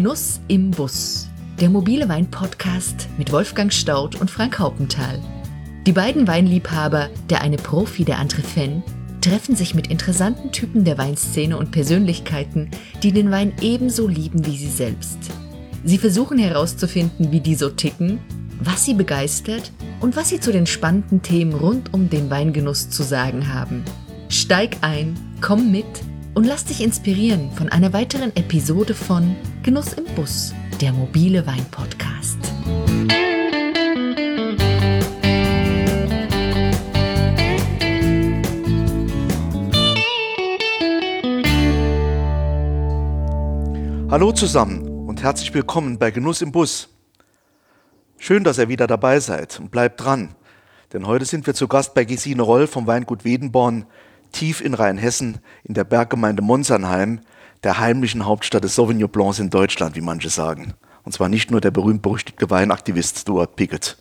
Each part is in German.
Genuss im Bus. Der mobile Wein-Podcast mit Wolfgang Staudt und Frank Haupenthal. Die beiden Weinliebhaber, der eine Profi, der andere Fan, treffen sich mit interessanten Typen der Weinszene und Persönlichkeiten, die den Wein ebenso lieben wie sie selbst. Sie versuchen herauszufinden, wie die so ticken, was sie begeistert und was sie zu den spannenden Themen rund um den Weingenuss zu sagen haben. Steig ein, komm mit und lass dich inspirieren von einer weiteren Episode von Genuss im Bus, der mobile Wein-Podcast. Hallo zusammen und herzlich willkommen bei Genuss im Bus. Schön, dass ihr wieder dabei seid und bleibt dran, denn heute sind wir zu Gast bei Gesine Roll vom Weingut Wedenborn tief in Rheinhessen in der Berggemeinde Monsernheim, der heimlichen Hauptstadt des Sauvignon Blancs in Deutschland, wie manche sagen. Und zwar nicht nur der berühmt-berüchtigte Weinaktivist Stuart Pickett.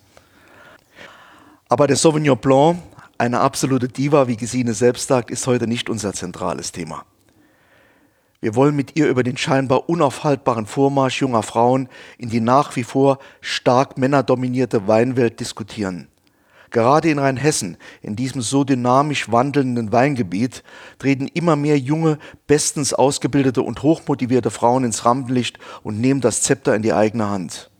Aber der Sauvignon Blanc, eine absolute Diva, wie Gesine selbst sagt, ist heute nicht unser zentrales Thema. Wir wollen mit ihr über den scheinbar unaufhaltbaren Vormarsch junger Frauen in die nach wie vor stark männerdominierte Weinwelt diskutieren. Gerade in Rheinhessen, in diesem so dynamisch wandelnden Weingebiet, treten immer mehr junge, bestens ausgebildete und hochmotivierte Frauen ins Rampenlicht und nehmen das Zepter in die eigene Hand.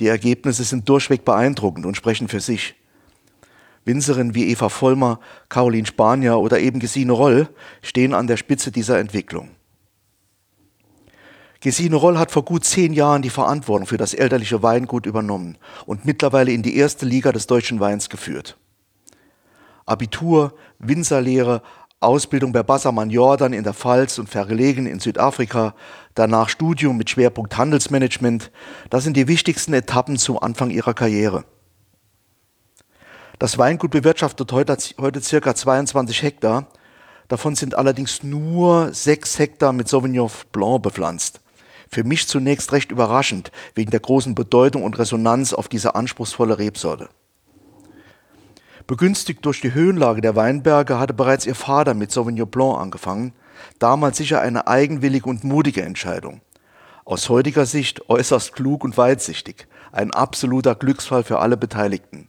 Die Ergebnisse sind durchweg beeindruckend und sprechen für sich. Winzerinnen wie Eva Vollmer, Caroline Spanier oder eben Gesine Roll stehen an der Spitze dieser Entwicklung. Gesine Roll hat vor gut zehn Jahren die Verantwortung für das elterliche Weingut übernommen und mittlerweile in die erste Liga des deutschen Weins geführt. Abitur, Winzerlehre, Ausbildung bei Bassermann Jordan in der Pfalz und Verlegen in Südafrika, danach Studium mit Schwerpunkt Handelsmanagement, das sind die wichtigsten Etappen zum Anfang ihrer Karriere. Das Weingut bewirtschaftet heute, heute circa 22 Hektar, davon sind allerdings nur sechs Hektar mit Sauvignon Blanc bepflanzt. Für mich zunächst recht überraschend, wegen der großen Bedeutung und Resonanz auf diese anspruchsvolle Rebsorte. Begünstigt durch die Höhenlage der Weinberge hatte bereits ihr Vater mit Sauvignon Blanc angefangen, damals sicher eine eigenwillige und mutige Entscheidung. Aus heutiger Sicht äußerst klug und weitsichtig, ein absoluter Glücksfall für alle Beteiligten.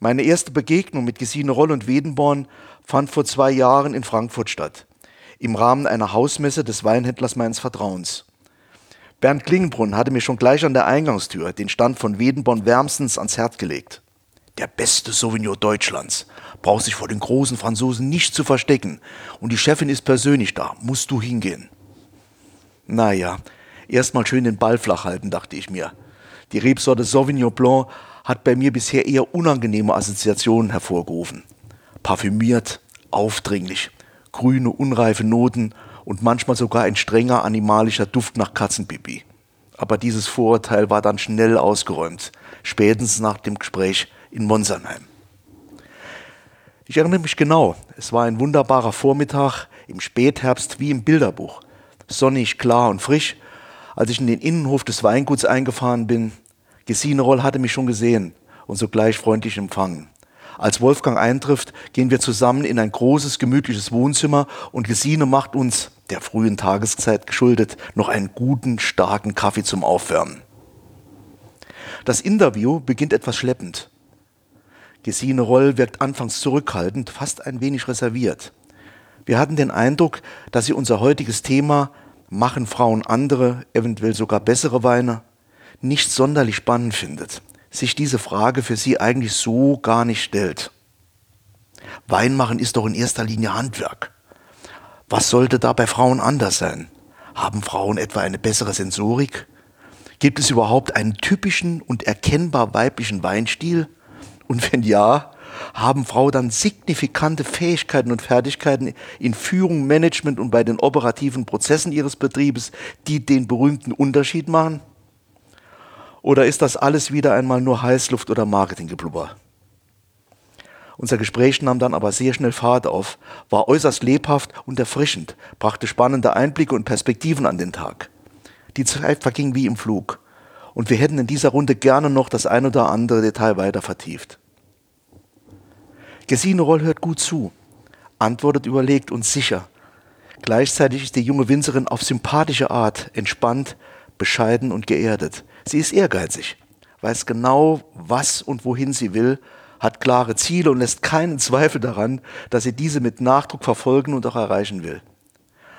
Meine erste Begegnung mit Gesine Roll und Wedenborn fand vor zwei Jahren in Frankfurt statt im Rahmen einer Hausmesse des Weinhändlers meines Vertrauens. Bernd Klingenbrunn hatte mir schon gleich an der Eingangstür den Stand von Wedenborn wärmstens ans Herz gelegt. Der beste Sauvignon Deutschlands. Braucht sich vor den großen Franzosen nicht zu verstecken. Und die Chefin ist persönlich da. Musst du hingehen. Naja, erstmal schön den Ball flach halten, dachte ich mir. Die Rebsorte Sauvignon Blanc hat bei mir bisher eher unangenehme Assoziationen hervorgerufen. Parfümiert, aufdringlich, grüne, unreife Noten und manchmal sogar ein strenger animalischer Duft nach Katzenpipi. Aber dieses Vorurteil war dann schnell ausgeräumt, spätestens nach dem Gespräch in Monsernheim. Ich erinnere mich genau, es war ein wunderbarer Vormittag im Spätherbst wie im Bilderbuch. Sonnig, klar und frisch. Als ich in den Innenhof des Weinguts eingefahren bin, Gesine Roll hatte mich schon gesehen und sogleich freundlich empfangen. Als Wolfgang eintrifft, gehen wir zusammen in ein großes, gemütliches Wohnzimmer und Gesine macht uns, der frühen Tageszeit geschuldet, noch einen guten, starken Kaffee zum Aufwärmen. Das Interview beginnt etwas schleppend. Gesine Roll wirkt anfangs zurückhaltend, fast ein wenig reserviert. Wir hatten den Eindruck, dass sie unser heutiges Thema Machen Frauen andere, eventuell sogar bessere Weine, nicht sonderlich spannend findet sich diese Frage für sie eigentlich so gar nicht stellt. Weinmachen ist doch in erster Linie Handwerk. Was sollte da bei Frauen anders sein? Haben Frauen etwa eine bessere Sensorik? Gibt es überhaupt einen typischen und erkennbar weiblichen Weinstil? Und wenn ja, haben Frauen dann signifikante Fähigkeiten und Fertigkeiten in Führung, Management und bei den operativen Prozessen ihres Betriebes, die den berühmten Unterschied machen? Oder ist das alles wieder einmal nur Heißluft oder Marketinggeblubber? Unser Gespräch nahm dann aber sehr schnell Fahrt auf, war äußerst lebhaft und erfrischend, brachte spannende Einblicke und Perspektiven an den Tag. Die Zeit verging wie im Flug. Und wir hätten in dieser Runde gerne noch das ein oder andere Detail weiter vertieft. Gesine Roll hört gut zu, antwortet überlegt und sicher, Gleichzeitig ist die junge Winzerin auf sympathische Art entspannt, bescheiden und geerdet. Sie ist ehrgeizig, weiß genau, was und wohin sie will, hat klare Ziele und lässt keinen Zweifel daran, dass sie diese mit Nachdruck verfolgen und auch erreichen will.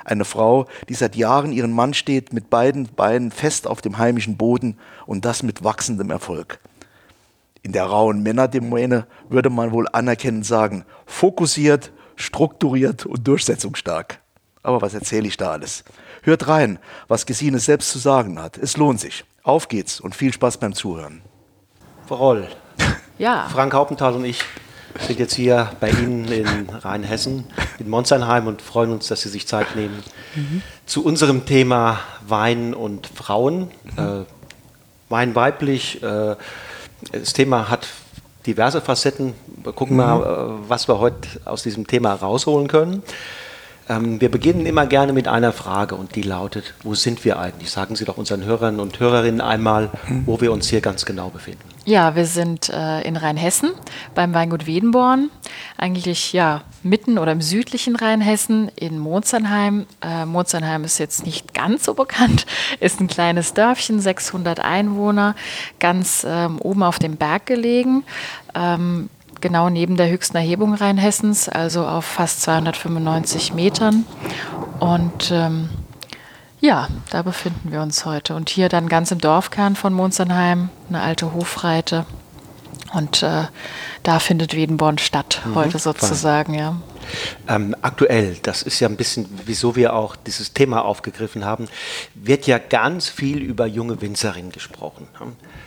Eine Frau, die seit Jahren ihren Mann steht, mit beiden Beinen fest auf dem heimischen Boden und das mit wachsendem Erfolg. In der rauen Männerdomäne würde man wohl anerkennend sagen, fokussiert, strukturiert und durchsetzungsstark. Aber was erzähle ich da alles? Hört rein, was Gesine selbst zu sagen hat. Es lohnt sich. Auf geht's und viel Spaß beim Zuhören. Frau Roll, ja. Frank Hauptenthal und ich sind jetzt hier bei Ihnen in Rheinhessen, in Monsternheim und freuen uns, dass Sie sich Zeit nehmen mhm. zu unserem Thema Wein und Frauen. Mhm. Äh, Wein weiblich. Äh, das Thema hat diverse Facetten. Wir gucken mhm. mal, äh, was wir heute aus diesem Thema rausholen können. Ähm, wir beginnen immer gerne mit einer Frage und die lautet, wo sind wir eigentlich? Sagen Sie doch unseren Hörern und Hörerinnen einmal, mhm. wo wir uns hier ganz genau befinden. Ja, wir sind äh, in Rheinhessen beim Weingut Wedenborn, eigentlich ja mitten oder im südlichen Rheinhessen in Monzernheim. Äh, Monzernheim ist jetzt nicht ganz so bekannt, ist ein kleines Dörfchen, 600 Einwohner, ganz ähm, oben auf dem Berg gelegen. Ähm, genau neben der höchsten Erhebung Rheinhessens, also auf fast 295 Metern. Und ähm, ja, da befinden wir uns heute. Und hier dann ganz im Dorfkern von Monsenheim, eine alte Hofreite. Und äh, da findet Wedenborn statt, mhm, heute sozusagen, ja. Ähm, aktuell, das ist ja ein bisschen, wieso wir auch dieses Thema aufgegriffen haben, wird ja ganz viel über junge Winzerinnen gesprochen.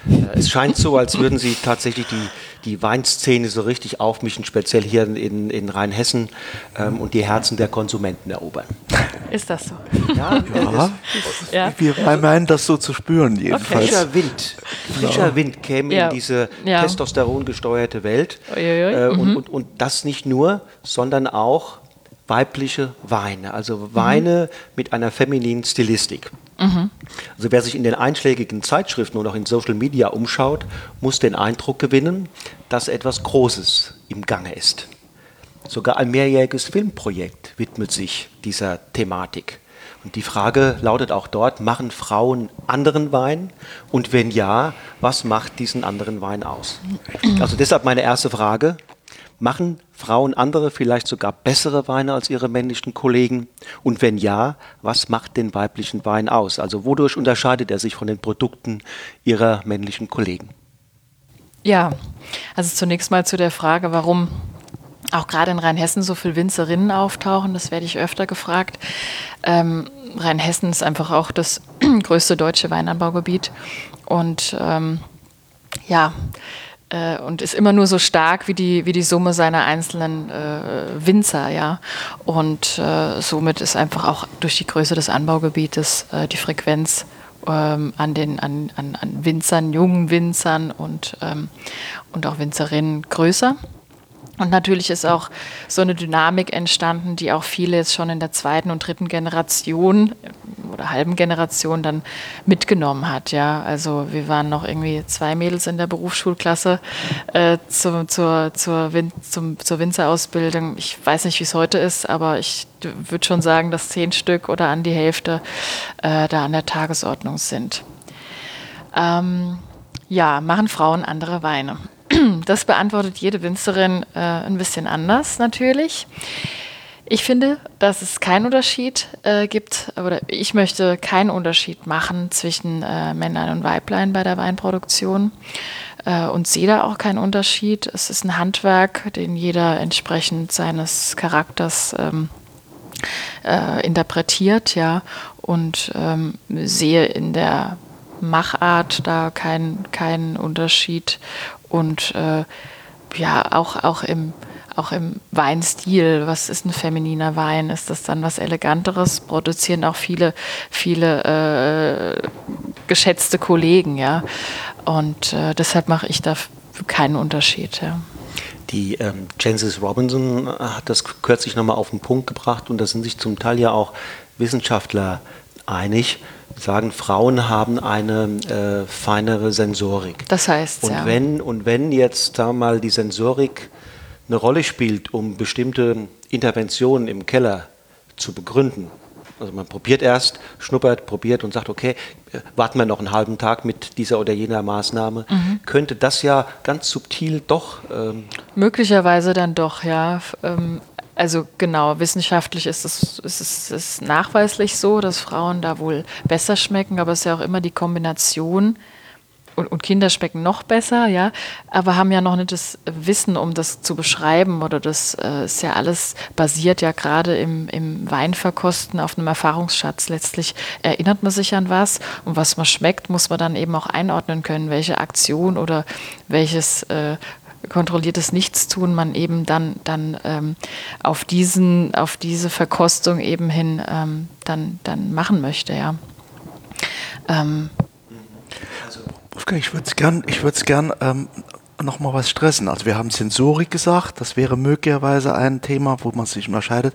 Äh, es scheint so, als würden sie tatsächlich die, die Weinszene so richtig aufmischen, speziell hier in, in Rheinhessen ähm, und die Herzen der Konsumenten erobern. Ist das so? Ja, ja. ja. wir meinen das so zu spüren jedenfalls. Frischer Wind, frischer ja. Wind käme ja. in diese ja. Testosteron gesteuerte Welt äh, mhm. und, und, und das nicht nur, sondern auch weibliche Weine, also Weine mhm. mit einer femininen Stilistik. Mhm. Also wer sich in den einschlägigen Zeitschriften und auch in Social Media umschaut, muss den Eindruck gewinnen, dass etwas Großes im Gange ist. Sogar ein mehrjähriges Filmprojekt widmet sich dieser Thematik. Und die Frage lautet auch dort, machen Frauen anderen Wein? Und wenn ja, was macht diesen anderen Wein aus? Also deshalb meine erste Frage, Machen Frauen andere, vielleicht sogar bessere Weine als ihre männlichen Kollegen? Und wenn ja, was macht den weiblichen Wein aus? Also wodurch unterscheidet er sich von den Produkten ihrer männlichen Kollegen? Ja, also zunächst mal zu der Frage, warum auch gerade in Rheinhessen so viele Winzerinnen auftauchen, das werde ich öfter gefragt. Ähm, Rheinhessen ist einfach auch das größte deutsche Weinanbaugebiet. Und ähm, ja, äh, und ist immer nur so stark wie die, wie die Summe seiner einzelnen äh, Winzer, ja. Und äh, somit ist einfach auch durch die Größe des Anbaugebietes äh, die Frequenz ähm, an den an, an, an Winzern, jungen Winzern und, ähm, und auch Winzerinnen größer. Und natürlich ist auch so eine Dynamik entstanden, die auch viele jetzt schon in der zweiten und dritten Generation oder halben Generation dann mitgenommen hat. Ja, also wir waren noch irgendwie zwei Mädels in der Berufsschulklasse äh, zu, zur, zur, Win zum, zur Winzerausbildung. Ich weiß nicht, wie es heute ist, aber ich würde schon sagen, dass zehn Stück oder an die Hälfte äh, da an der Tagesordnung sind. Ähm, ja, machen Frauen andere Weine. Das beantwortet jede Winzerin äh, ein bisschen anders natürlich. Ich finde, dass es keinen Unterschied äh, gibt, oder ich möchte keinen Unterschied machen zwischen äh, Männlein und Weiblein bei der Weinproduktion äh, und sehe da auch keinen Unterschied. Es ist ein Handwerk, den jeder entsprechend seines Charakters ähm, äh, interpretiert, ja, und ähm, sehe in der Machart da keinen kein Unterschied und äh, ja, auch, auch im auch im Weinstil, was ist ein femininer Wein? Ist das dann was Eleganteres? Produzieren auch viele, viele äh, geschätzte Kollegen, ja. Und äh, deshalb mache ich da keinen Unterschied, ja. Die ähm, Jancis Robinson hat das kürzlich nochmal auf den Punkt gebracht und da sind sich zum Teil ja auch Wissenschaftler einig, sagen, Frauen haben eine äh, feinere Sensorik. Das heißt, und ja. wenn und wenn jetzt da mal die Sensorik eine Rolle spielt, um bestimmte Interventionen im Keller zu begründen. Also man probiert erst, schnuppert, probiert und sagt, okay, äh, warten wir noch einen halben Tag mit dieser oder jener Maßnahme. Mhm. Könnte das ja ganz subtil doch. Ähm Möglicherweise dann doch, ja. Ähm, also genau, wissenschaftlich ist es, ist es ist nachweislich so, dass Frauen da wohl besser schmecken, aber es ist ja auch immer die Kombination und, und, Kinder schmecken noch besser, ja, aber haben ja noch nicht das Wissen, um das zu beschreiben oder das äh, ist ja alles basiert ja gerade im, im Weinverkosten auf einem Erfahrungsschatz. Letztlich erinnert man sich an was und was man schmeckt, muss man dann eben auch einordnen können, welche Aktion oder welches äh, kontrolliertes Nichtstun man eben dann, dann ähm, auf, diesen, auf diese Verkostung eben hin ähm, dann, dann machen möchte, ja. Ähm, Wolfgang, ich würde es gern, ich würde gern ähm, noch mal was stressen. Also wir haben Sensorik gesagt, das wäre möglicherweise ein Thema, wo man sich unterscheidet.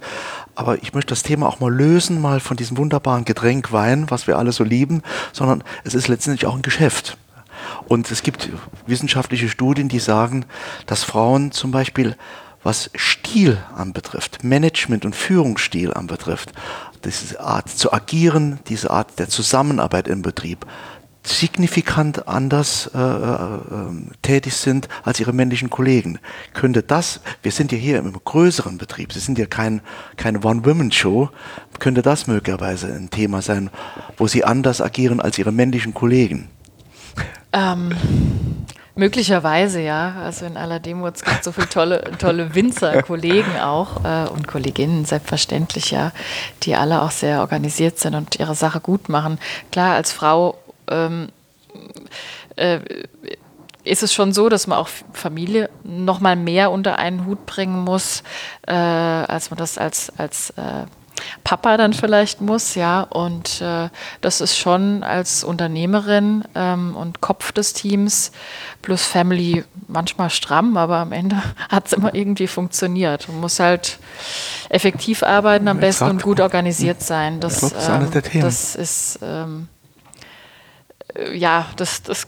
Aber ich möchte das Thema auch mal lösen, mal von diesem wunderbaren Getränk Wein, was wir alle so lieben, sondern es ist letztendlich auch ein Geschäft. Und es gibt wissenschaftliche Studien, die sagen, dass Frauen zum Beispiel, was Stil anbetrifft, Management und Führungsstil anbetrifft, diese Art zu agieren, diese Art der Zusammenarbeit im Betrieb, signifikant anders äh, äh, tätig sind als ihre männlichen Kollegen. Könnte das, wir sind ja hier im größeren Betrieb, Sie sind ja kein, One-Women-Show, könnte das möglicherweise ein Thema sein, wo Sie anders agieren als Ihre männlichen Kollegen? Ähm, möglicherweise, ja. Also in aller Demut, es gibt so viele tolle, tolle Winzer-Kollegen auch äh, und Kolleginnen, selbstverständlich, ja, die alle auch sehr organisiert sind und ihre Sache gut machen. Klar, als Frau ähm, äh, ist es schon so, dass man auch Familie noch mal mehr unter einen Hut bringen muss, äh, als man das als, als äh, Papa dann vielleicht muss, ja. Und äh, das ist schon als Unternehmerin ähm, und Kopf des Teams plus Family manchmal stramm, aber am Ende hat es immer irgendwie funktioniert. Man muss halt effektiv arbeiten am besten und gut organisiert sein. Das, das ist, ähm, das ist ähm, äh, ja, das, das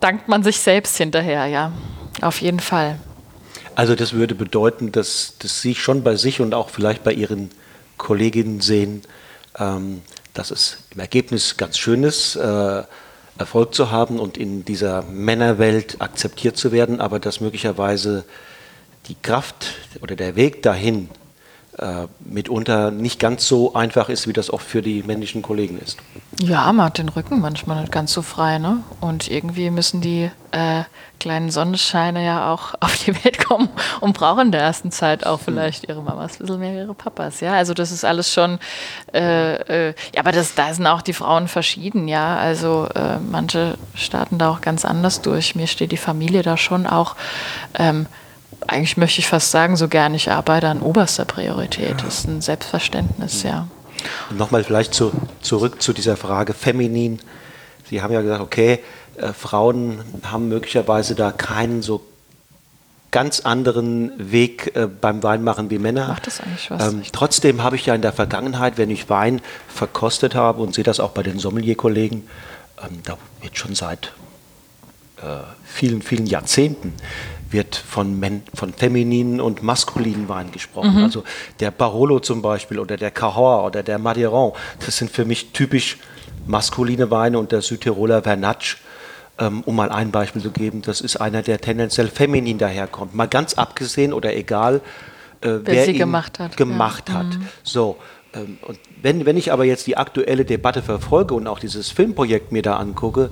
dankt man sich selbst hinterher, ja. Auf jeden Fall. Also das würde bedeuten, dass, dass Sie schon bei sich und auch vielleicht bei Ihren Kolleginnen sehen, ähm, dass es im Ergebnis ganz schön ist, äh, Erfolg zu haben und in dieser Männerwelt akzeptiert zu werden, aber dass möglicherweise die Kraft oder der Weg dahin mitunter nicht ganz so einfach ist, wie das oft für die männlichen Kollegen ist. Ja, man hat den Rücken manchmal nicht ganz so frei, ne? Und irgendwie müssen die äh, kleinen Sonnenscheine ja auch auf die Welt kommen und brauchen in der ersten Zeit auch vielleicht ihre Mamas ein bisschen mehr ihre Papas, ja? Also das ist alles schon, äh, äh, ja, aber das, da sind auch die Frauen verschieden, ja? Also äh, manche starten da auch ganz anders durch. Mir steht die Familie da schon auch ähm, eigentlich möchte ich fast sagen, so gern ich arbeite an oberster Priorität. Das ist ein Selbstverständnis, ja. Und nochmal vielleicht zu, zurück zu dieser Frage feminin. Sie haben ja gesagt, okay, äh, Frauen haben möglicherweise da keinen so ganz anderen Weg äh, beim Weinmachen wie Männer. Macht das eigentlich was? Ähm, trotzdem habe ich ja in der Vergangenheit, wenn ich Wein verkostet habe und sehe das auch bei den Sommelier-Kollegen, ähm, da wird schon seit äh, vielen, vielen Jahrzehnten wird von, men, von femininen und maskulinen Weinen gesprochen. Mhm. Also der Barolo zum Beispiel oder der Cahors oder der Madiran, das sind für mich typisch maskuline Weine und der Südtiroler Vernatsch, ähm, um mal ein Beispiel zu geben, das ist einer, der tendenziell feminin daherkommt. Mal ganz abgesehen oder egal, äh, wer, wer ihn gemacht hat. Gemacht ja. hat. Mhm. So, ähm, und wenn, wenn ich aber jetzt die aktuelle Debatte verfolge und auch dieses Filmprojekt mir da angucke,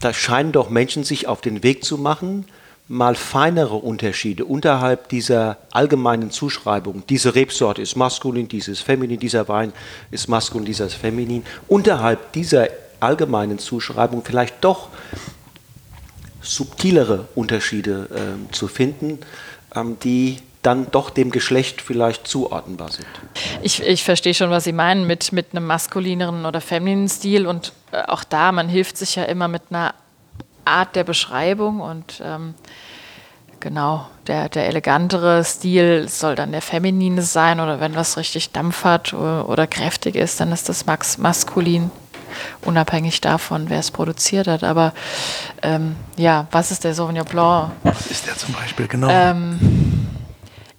da scheinen doch Menschen sich auf den Weg zu machen, mal feinere Unterschiede unterhalb dieser allgemeinen Zuschreibung, diese Rebsorte ist maskulin, dieses feminin, dieser Wein ist maskulin, dieser ist feminin, unterhalb dieser allgemeinen Zuschreibung vielleicht doch subtilere Unterschiede äh, zu finden, ähm, die dann doch dem Geschlecht vielleicht zuordnenbar sind. Ich, ich verstehe schon, was Sie meinen mit, mit einem maskulineren oder femininen Stil. Und äh, auch da, man hilft sich ja immer mit einer Art der Beschreibung und ähm, genau, der, der elegantere Stil soll dann der feminine sein oder wenn was richtig Dampf hat oder, oder kräftig ist, dann ist das max maskulin, unabhängig davon, wer es produziert hat. Aber ähm, ja, was ist der Sauvignon Blanc? Was ist der zum Beispiel genau? Ähm,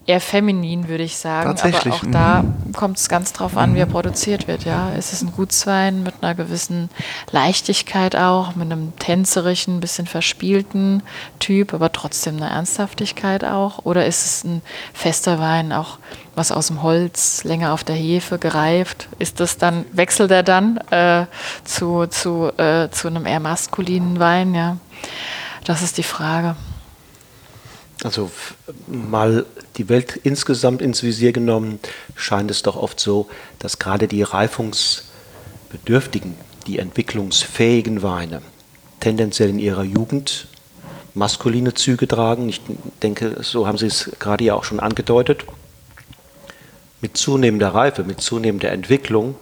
eher feminin, würde ich sagen. Tatsächlich. Aber auch da mhm. kommt es ganz drauf an, wie er produziert wird. Ja, es ist ein Gutswein mit einer gewissen Leichtigkeit auch, mit einem tänzerischen, bisschen verspielten Typ, aber trotzdem eine Ernsthaftigkeit auch. Oder ist es ein fester Wein, auch was aus dem Holz, länger auf der Hefe gereift? Ist das dann wechselt er dann äh, zu zu äh, zu einem eher maskulinen Wein? Ja, das ist die Frage. Also mal die Welt insgesamt ins Visier genommen, scheint es doch oft so, dass gerade die reifungsbedürftigen, die entwicklungsfähigen Weine tendenziell in ihrer Jugend maskuline Züge tragen. Ich denke, so haben Sie es gerade ja auch schon angedeutet. Mit zunehmender Reife, mit zunehmender Entwicklung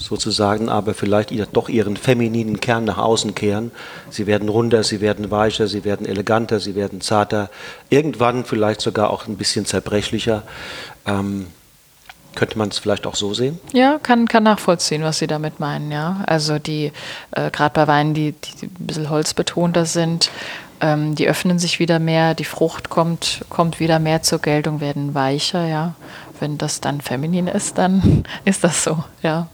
sozusagen, aber vielleicht doch ihren femininen Kern nach außen kehren. Sie werden runder, sie werden weicher, sie werden eleganter, sie werden zarter, irgendwann vielleicht sogar auch ein bisschen zerbrechlicher. Ähm, könnte man es vielleicht auch so sehen? Ja, kann, kann nachvollziehen, was Sie damit meinen, ja. Also die, äh, gerade bei Weinen, die, die ein bisschen holzbetonter sind, ähm, die öffnen sich wieder mehr, die Frucht kommt, kommt wieder mehr zur Geltung, werden weicher, ja. Wenn das dann feminin ist, dann ist das so, ja.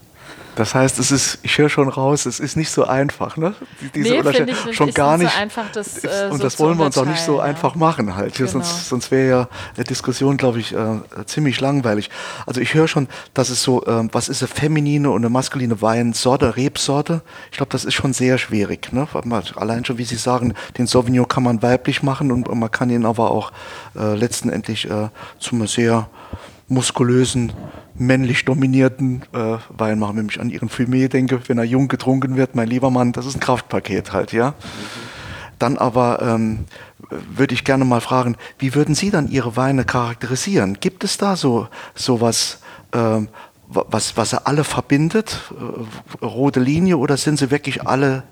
Das heißt, es ist, ich höre schon raus, es ist nicht so einfach, ne? Diese nee, Unterschied schon gar nicht. So einfach, das, äh, und so das wollen wir uns auch nicht so ja. einfach machen halt. Genau. Sonst, sonst wäre ja eine Diskussion, glaube ich, äh, ziemlich langweilig. Also ich höre schon, dass es so, äh, was ist eine feminine und eine maskuline Weinsorte, Rebsorte? Ich glaube, das ist schon sehr schwierig. Ne? Allein schon, wie Sie sagen, den Sauvignon kann man weiblich machen und man kann ihn aber auch äh, letztendlich äh, zum sehr muskulösen männlich dominierten äh, Wein machen. Wenn ich an ihren Fumé denke, wenn er jung getrunken wird, mein lieber Mann, das ist ein Kraftpaket halt, ja. Dann aber ähm, würde ich gerne mal fragen, wie würden Sie dann Ihre Weine charakterisieren? Gibt es da so sowas, ähm, was, was er alle verbindet, äh, rote Linie, oder sind sie wirklich alle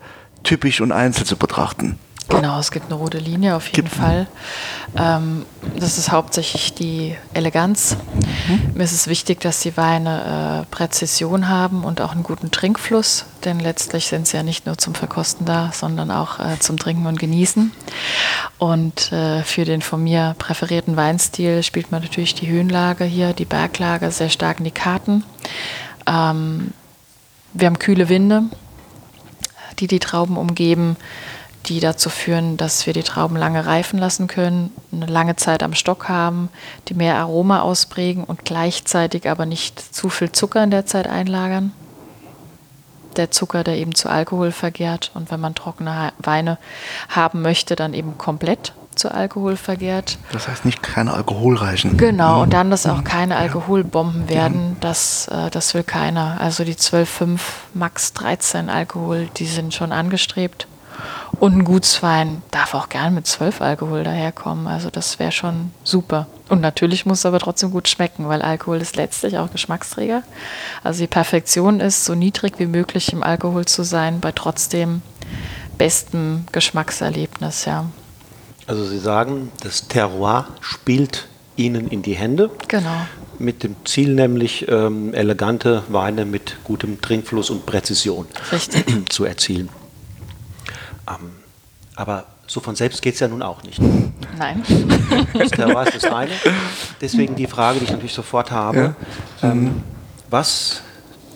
typisch und einzeln zu betrachten? Genau, es gibt eine rote Linie auf jeden gibt Fall. Ähm, das ist hauptsächlich die Eleganz. Mhm. Mir ist es wichtig, dass die Weine äh, Präzision haben und auch einen guten Trinkfluss, denn letztlich sind sie ja nicht nur zum Verkosten da, sondern auch äh, zum Trinken und Genießen. Und äh, für den von mir präferierten Weinstil spielt man natürlich die Höhenlage hier, die Berglage sehr stark in die Karten. Ähm, wir haben kühle Winde, die die Trauben umgeben die dazu führen, dass wir die Trauben lange reifen lassen können, eine lange Zeit am Stock haben, die mehr Aroma ausprägen und gleichzeitig aber nicht zu viel Zucker in der Zeit einlagern. Der Zucker, der eben zu Alkohol vergärt und wenn man trockene Weine haben möchte, dann eben komplett zu Alkohol vergärt. Das heißt nicht keine alkoholreichen. Genau, und dann, dass auch keine Alkoholbomben werden, das, äh, das will keiner. Also die 12,5, max 13 Alkohol, die sind schon angestrebt. Und ein Gutswein darf auch gern mit zwölf Alkohol daherkommen. Also das wäre schon super. Und natürlich muss es aber trotzdem gut schmecken, weil Alkohol ist letztlich auch Geschmacksträger. Also die Perfektion ist, so niedrig wie möglich im Alkohol zu sein, bei trotzdem bestem Geschmackserlebnis, ja. Also Sie sagen, das Terroir spielt Ihnen in die Hände. Genau. Mit dem Ziel nämlich, ähm, elegante Weine mit gutem Trinkfluss und Präzision Richtig. zu erzielen. Ähm, aber so von selbst geht es ja nun auch nicht. Nein. Das Terroir ist das eine. Deswegen die Frage, die ich natürlich sofort habe. Ja. Ähm, was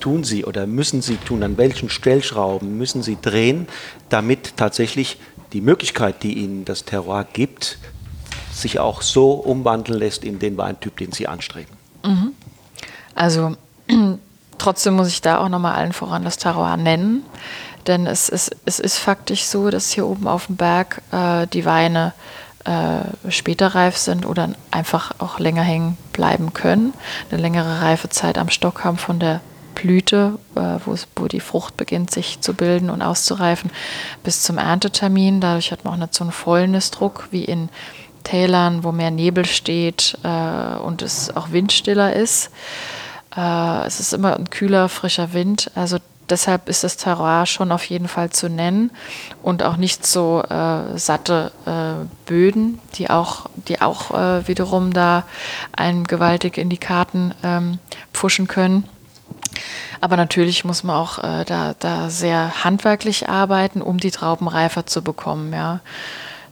tun Sie oder müssen Sie tun? An welchen Stellschrauben müssen Sie drehen, damit tatsächlich die Möglichkeit, die Ihnen das Terroir gibt, sich auch so umwandeln lässt in den Weintyp, den Sie anstreben? Mhm. Also trotzdem muss ich da auch nochmal allen voran das Terroir nennen. Denn es ist, es ist faktisch so, dass hier oben auf dem Berg äh, die Weine äh, später reif sind oder einfach auch länger hängen bleiben können, eine längere Reifezeit am Stock haben von der Blüte, äh, wo, die Frucht beginnt sich zu bilden und auszureifen, bis zum Erntetermin. Dadurch hat man auch nicht so einen Fäulnisdruck wie in Tälern, wo mehr Nebel steht äh, und es auch windstiller ist. Äh, es ist immer ein kühler, frischer Wind. Also deshalb ist das Terroir schon auf jeden Fall zu nennen und auch nicht so äh, satte äh, Böden, die auch, die auch äh, wiederum da einen gewaltig in die Karten ähm, pfuschen können. Aber natürlich muss man auch äh, da, da sehr handwerklich arbeiten, um die Trauben reifer zu bekommen. Ja.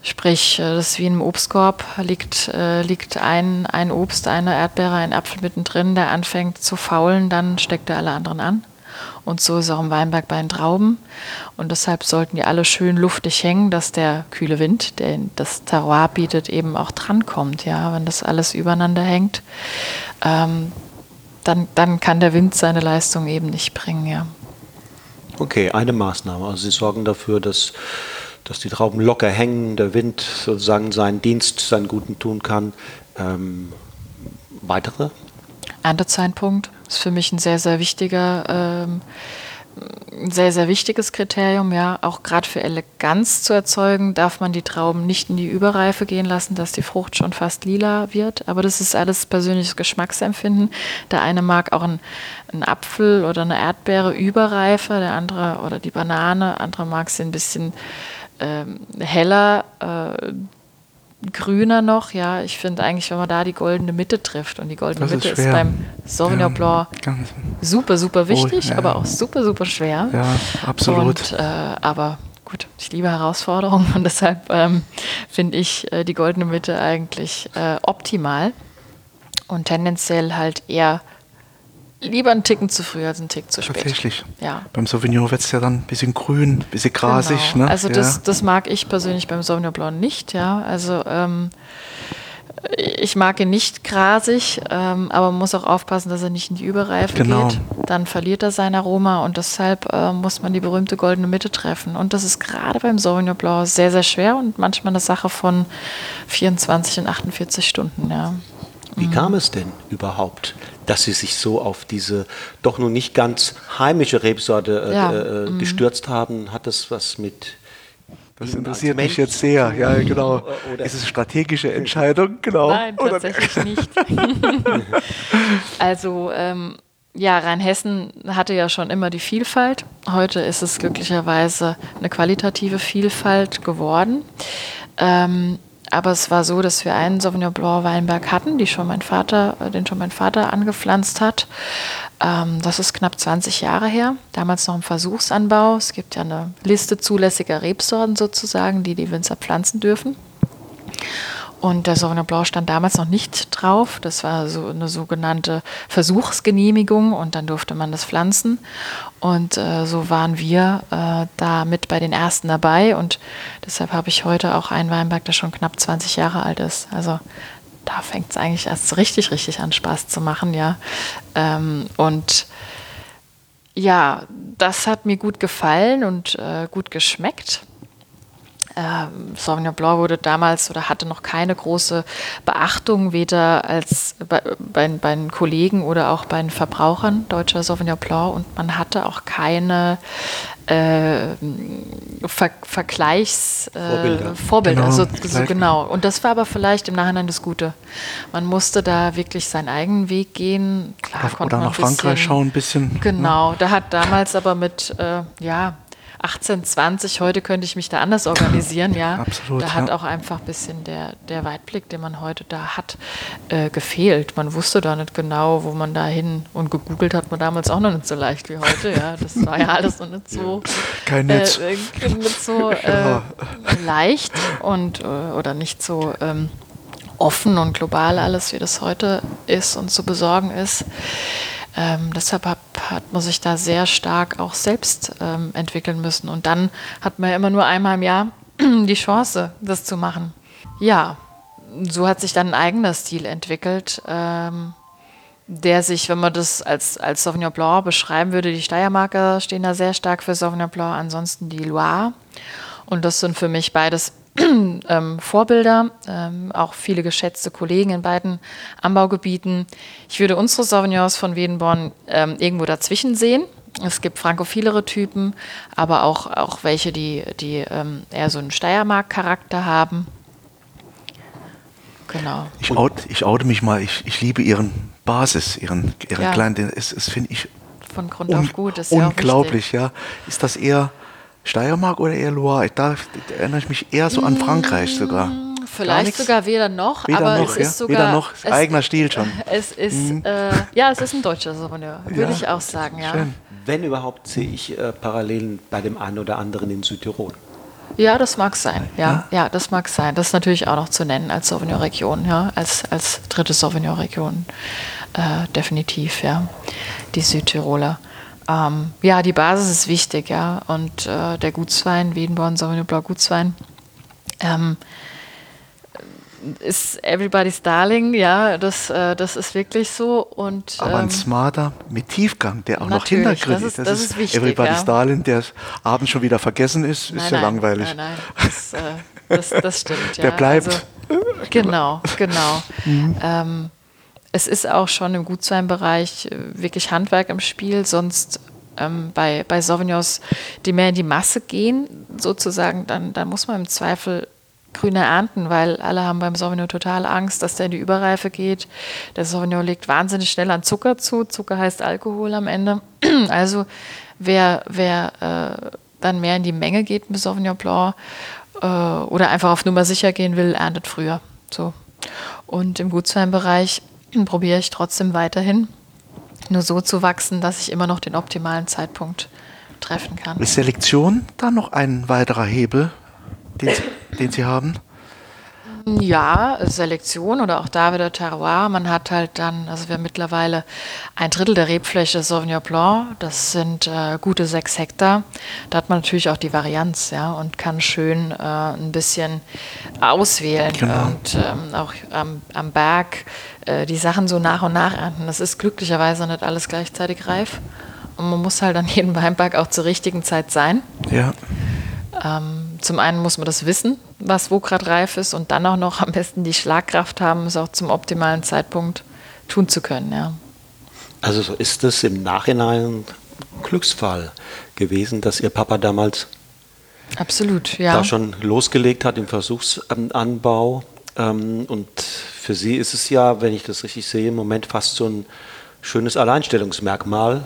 Sprich, äh, das ist wie im Obstkorb, liegt, äh, liegt ein, ein Obst, eine Erdbeere, ein Apfel mittendrin, der anfängt zu faulen, dann steckt er alle anderen an. Und so ist auch im Weinberg bei den Trauben. Und deshalb sollten die alle schön luftig hängen, dass der kühle Wind, der das Terroir bietet, eben auch drankommt. Ja, wenn das alles übereinander hängt, ähm, dann, dann kann der Wind seine Leistung eben nicht bringen. Ja. Okay, eine Maßnahme. Also Sie sorgen dafür, dass, dass die Trauben locker hängen, der Wind sozusagen seinen Dienst, seinen Guten tun kann. Ähm, weitere? Erntezeitpunkt ist für mich ein sehr, sehr wichtiger, ähm, ein sehr, sehr wichtiges Kriterium. Ja, auch gerade für Eleganz zu erzeugen, darf man die Trauben nicht in die Überreife gehen lassen, dass die Frucht schon fast lila wird. Aber das ist alles persönliches Geschmacksempfinden. Der eine mag auch einen, einen Apfel oder eine Erdbeere überreife, der andere oder die Banane, andere mag sie ein bisschen ähm, heller. Äh, grüner noch. Ja, ich finde eigentlich, wenn man da die goldene Mitte trifft und die goldene das Mitte ist, ist, beim Sauvignon Blanc super, super wichtig, oh, ja. aber auch super, super schwer. Ja, absolut. Und, äh, aber gut, ich liebe Herausforderungen und deshalb ähm, finde ich äh, die goldene Mitte eigentlich äh, optimal und tendenziell halt eher lieber einen Ticken zu früh als einen Tick zu spät. Tatsächlich. Ja. Beim Sauvignon wird es ja dann ein bisschen grün, ein bisschen grasig. Genau. Ne? Also das, ja. das mag ich persönlich beim Sauvignon Blanc nicht. Ja. Also ähm, ich mag ihn nicht grasig, ähm, aber man muss auch aufpassen, dass er nicht in die Überreife genau. geht. Dann verliert er sein Aroma und deshalb äh, muss man die berühmte goldene Mitte treffen. Und das ist gerade beim Sauvignon Blanc sehr, sehr schwer und manchmal eine Sache von 24 und 48 Stunden. Ja. Wie kam es denn überhaupt, dass Sie sich so auf diese doch nun nicht ganz heimische Rebsorte äh, ja. äh, mhm. gestürzt haben? Hat das was mit das interessiert mich jetzt sehr. Ja, genau. Oder ist es eine strategische Entscheidung? Genau. Nein, tatsächlich nicht. also ähm, ja, Rheinhessen hatte ja schon immer die Vielfalt. Heute ist es glücklicherweise eine qualitative Vielfalt geworden. Ähm, aber es war so, dass wir einen Sauvignon Blanc Weinberg hatten, die schon mein Vater, äh, den schon mein Vater angepflanzt hat. Ähm, das ist knapp 20 Jahre her. Damals noch im Versuchsanbau. Es gibt ja eine Liste zulässiger Rebsorten sozusagen, die die Winzer pflanzen dürfen. Und der Sauvignon Blanc stand damals noch nicht drauf. Das war so eine sogenannte Versuchsgenehmigung und dann durfte man das pflanzen. Und äh, so waren wir äh, da mit bei den ersten dabei. Und deshalb habe ich heute auch einen Weinberg, der schon knapp 20 Jahre alt ist. Also da fängt es eigentlich erst richtig, richtig an Spaß zu machen, ja. Ähm, und ja, das hat mir gut gefallen und äh, gut geschmeckt. Ähm, Sauvignon Blanc wurde damals oder hatte noch keine große Beachtung, weder als bei, bei, bei den Kollegen oder auch bei den Verbrauchern deutscher Sauvignon Blanc und man hatte auch keine äh, Ver Vergleichs äh, Vorbilder, Vorbilder genau, so, so, genau. Und das war aber vielleicht im Nachhinein das Gute. Man musste da wirklich seinen eigenen Weg gehen. Klar, oder nach Frankreich schauen ein bisschen. Genau, ne? da hat damals aber mit äh, ja 18, 20, heute könnte ich mich da anders organisieren, ja. Absolut. Da hat ja. auch einfach ein bisschen der, der Weitblick, den man heute da hat, äh, gefehlt. Man wusste da nicht genau, wo man da hin und gegoogelt hat man damals auch noch nicht so leicht wie heute, ja. Das war ja alles noch nicht so, Kein Netz. Äh, äh nicht so äh, leicht und äh, oder nicht so ähm, offen und global alles, wie das heute ist und zu besorgen ist. Ähm, deshalb hat, hat man sich da sehr stark auch selbst ähm, entwickeln müssen. Und dann hat man ja immer nur einmal im Jahr die Chance, das zu machen. Ja, so hat sich dann ein eigener Stil entwickelt, ähm, der sich, wenn man das als, als Sauvignon Blanc beschreiben würde, die Steiermarker stehen da sehr stark für Sauvignon Blanc, ansonsten die Loire. Und das sind für mich beides ähm, Vorbilder, ähm, auch viele geschätzte Kollegen in beiden Anbaugebieten. Ich würde unsere Sauvignons von Wedenborn ähm, irgendwo dazwischen sehen. Es gibt frankophilere Typen, aber auch, auch welche, die, die ähm, eher so einen Steiermark-Charakter haben. Genau. Ich, out, ich oute mich mal, ich, ich liebe ihren Basis, ihren, ihren ja. kleinen, es, es finde ich von Grund auf gut. Ist unglaublich, ja. Ist das eher Steiermark oder eher Loire? Da, erinnere ich mich eher so an Frankreich sogar. Vielleicht sogar weder noch, weder aber noch, es ja? ist sogar weder noch, es, eigener Stil schon. Es ist mhm. äh, ja, es ist ein deutscher Sauvignon, würde ja. ich auch sagen, ja. Schön. Wenn überhaupt sehe ich äh, Parallelen bei dem einen oder anderen in Südtirol. Ja, das mag sein. Ja, ja, ja, das mag sein. Das ist natürlich auch noch zu nennen als Sauvignon-Region, ja, als, als dritte Sauvignon-Region. Äh, definitiv, ja. Die Südtiroler. Ähm, ja, die Basis ist wichtig, ja. Und äh, der Gutswein, Wiedenborn, Sauvignon Blanc Gutswein, ähm, ist everybody's darling, ja, das, äh, das ist wirklich so. Und, Aber ein ähm, smarter mit Tiefgang, der auch noch hintergründig ist. Das ist, das ist wichtig, everybody's ja. darling, der abends schon wieder vergessen ist, nein, ist ja nein, langweilig. Nein, nein, das, äh, das, das stimmt. der bleibt. Also, genau, genau. Mhm. Ähm, es ist auch schon im Gutsweinbereich äh, wirklich Handwerk im Spiel, sonst ähm, bei, bei Sauvignons, die mehr in die Masse gehen, sozusagen, dann, dann muss man im Zweifel grüne ernten, weil alle haben beim Sauvignon total Angst, dass der in die Überreife geht. Der Sauvignon legt wahnsinnig schnell an Zucker zu. Zucker heißt Alkohol am Ende. Also wer, wer äh, dann mehr in die Menge geht mit Sauvignon Blanc äh, oder einfach auf Nummer sicher gehen will, erntet früher. So. Und im Gutsweinbereich probiere ich trotzdem weiterhin nur so zu wachsen, dass ich immer noch den optimalen Zeitpunkt treffen kann. Ist Selektion da noch ein weiterer Hebel, den Sie, den Sie haben? Ja, Selektion oder auch da wieder Terroir. Man hat halt dann, also wir haben mittlerweile ein Drittel der Rebfläche Sauvignon Blanc, das sind äh, gute sechs Hektar. Da hat man natürlich auch die Varianz, ja, und kann schön äh, ein bisschen auswählen genau. und ähm, auch am, am Berg äh, die Sachen so nach und nach ernten. Das ist glücklicherweise nicht alles gleichzeitig reif. Und man muss halt an jedem Weinberg auch zur richtigen Zeit sein. Ja. Ähm, zum einen muss man das wissen, was wo gerade reif ist und dann auch noch am besten die Schlagkraft haben, es auch zum optimalen Zeitpunkt tun zu können. Ja. Also so ist es im Nachhinein Glücksfall gewesen, dass Ihr Papa damals Absolut, ja. da schon losgelegt hat im Versuchsanbau. Ähm, und für Sie ist es ja, wenn ich das richtig sehe, im Moment fast so ein schönes Alleinstellungsmerkmal.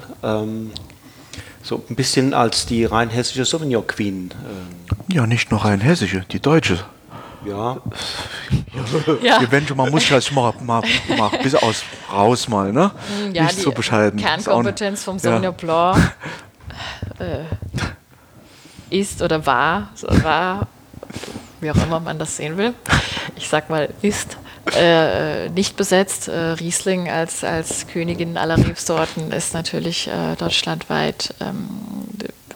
So ein bisschen als die rein hessische Sauvignon Queen. Ähm. Ja, nicht nur rein hessische, die deutsche. Ja. ja. Eventuell, man muss das mal, mal, mal bis aus raus mal, ne? Ja, nicht so bescheiden. Kernkompetenz vom Sauvignon ja. Blanc äh, ist oder war, war, wie auch immer man das sehen will. Ich sag mal, ist äh, nicht besetzt. Äh, Riesling als, als Königin aller Rebsorten ist natürlich äh, deutschlandweit ähm,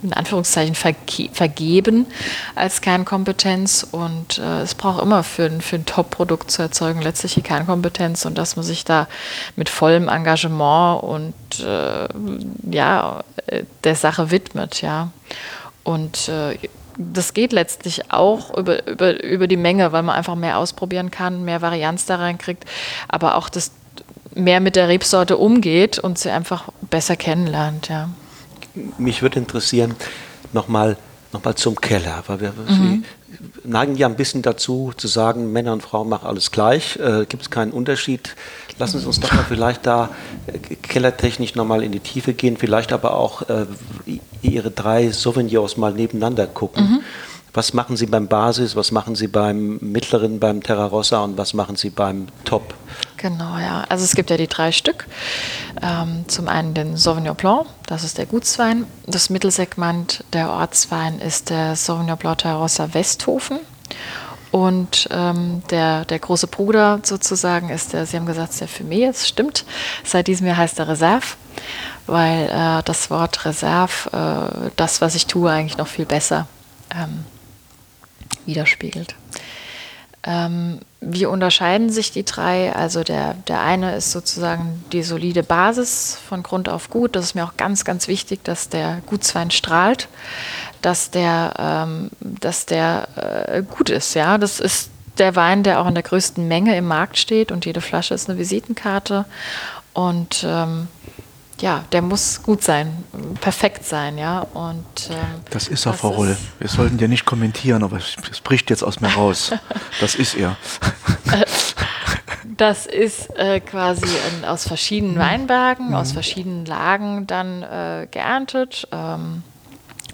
in Anführungszeichen verge vergeben als Kernkompetenz und äh, es braucht immer für, für ein Top-Produkt zu erzeugen letztlich die Kernkompetenz und dass man sich da mit vollem Engagement und äh, ja, der Sache widmet, ja. Und das geht letztlich auch über, über, über die Menge, weil man einfach mehr ausprobieren kann, mehr Varianz da reinkriegt, aber auch das mehr mit der Rebsorte umgeht und sie einfach besser kennenlernt. Ja. Mich würde interessieren, nochmal noch mal zum Keller, weil wir mhm. Neigen ja ein bisschen dazu zu sagen, Männer und Frauen machen alles gleich, äh, gibt es keinen Unterschied. Lassen Sie uns doch mal vielleicht da äh, kellertechnisch nochmal in die Tiefe gehen, vielleicht aber auch äh, Ihre drei Sauvignons mal nebeneinander gucken. Mhm. Was machen Sie beim Basis, was machen Sie beim Mittleren, beim Terra Rossa und was machen Sie beim Top? Genau, ja. Also es gibt ja die drei Stück. Ähm, zum einen den Sauvignon Blanc, das ist der Gutswein. Das Mittelsegment der Ortswein ist der Sauvignon Blanc Terra Rossa Westhofen. Und ähm, der, der große Bruder sozusagen ist der, Sie haben gesagt, der Fumé, es stimmt. Seit diesem Jahr heißt er Reserve, weil äh, das Wort Reserve äh, das, was ich tue, eigentlich noch viel besser ähm, widerspiegelt. Ähm, wie unterscheiden sich die drei? Also der, der eine ist sozusagen die solide Basis von Grund auf gut. Das ist mir auch ganz, ganz wichtig, dass der Gutswein strahlt, dass der, ähm, dass der äh, gut ist. Ja, das ist der Wein, der auch in der größten Menge im Markt steht und jede Flasche ist eine Visitenkarte. Und ähm, ja, der muss gut sein, perfekt sein, ja. Und, ähm, das ist er, Frau Roll. Wir sollten ja nicht kommentieren, aber es, bricht jetzt aus mir raus. das ist er. das ist äh, quasi in, aus verschiedenen Weinbergen, mhm. aus verschiedenen Lagen dann äh, geerntet. Ähm,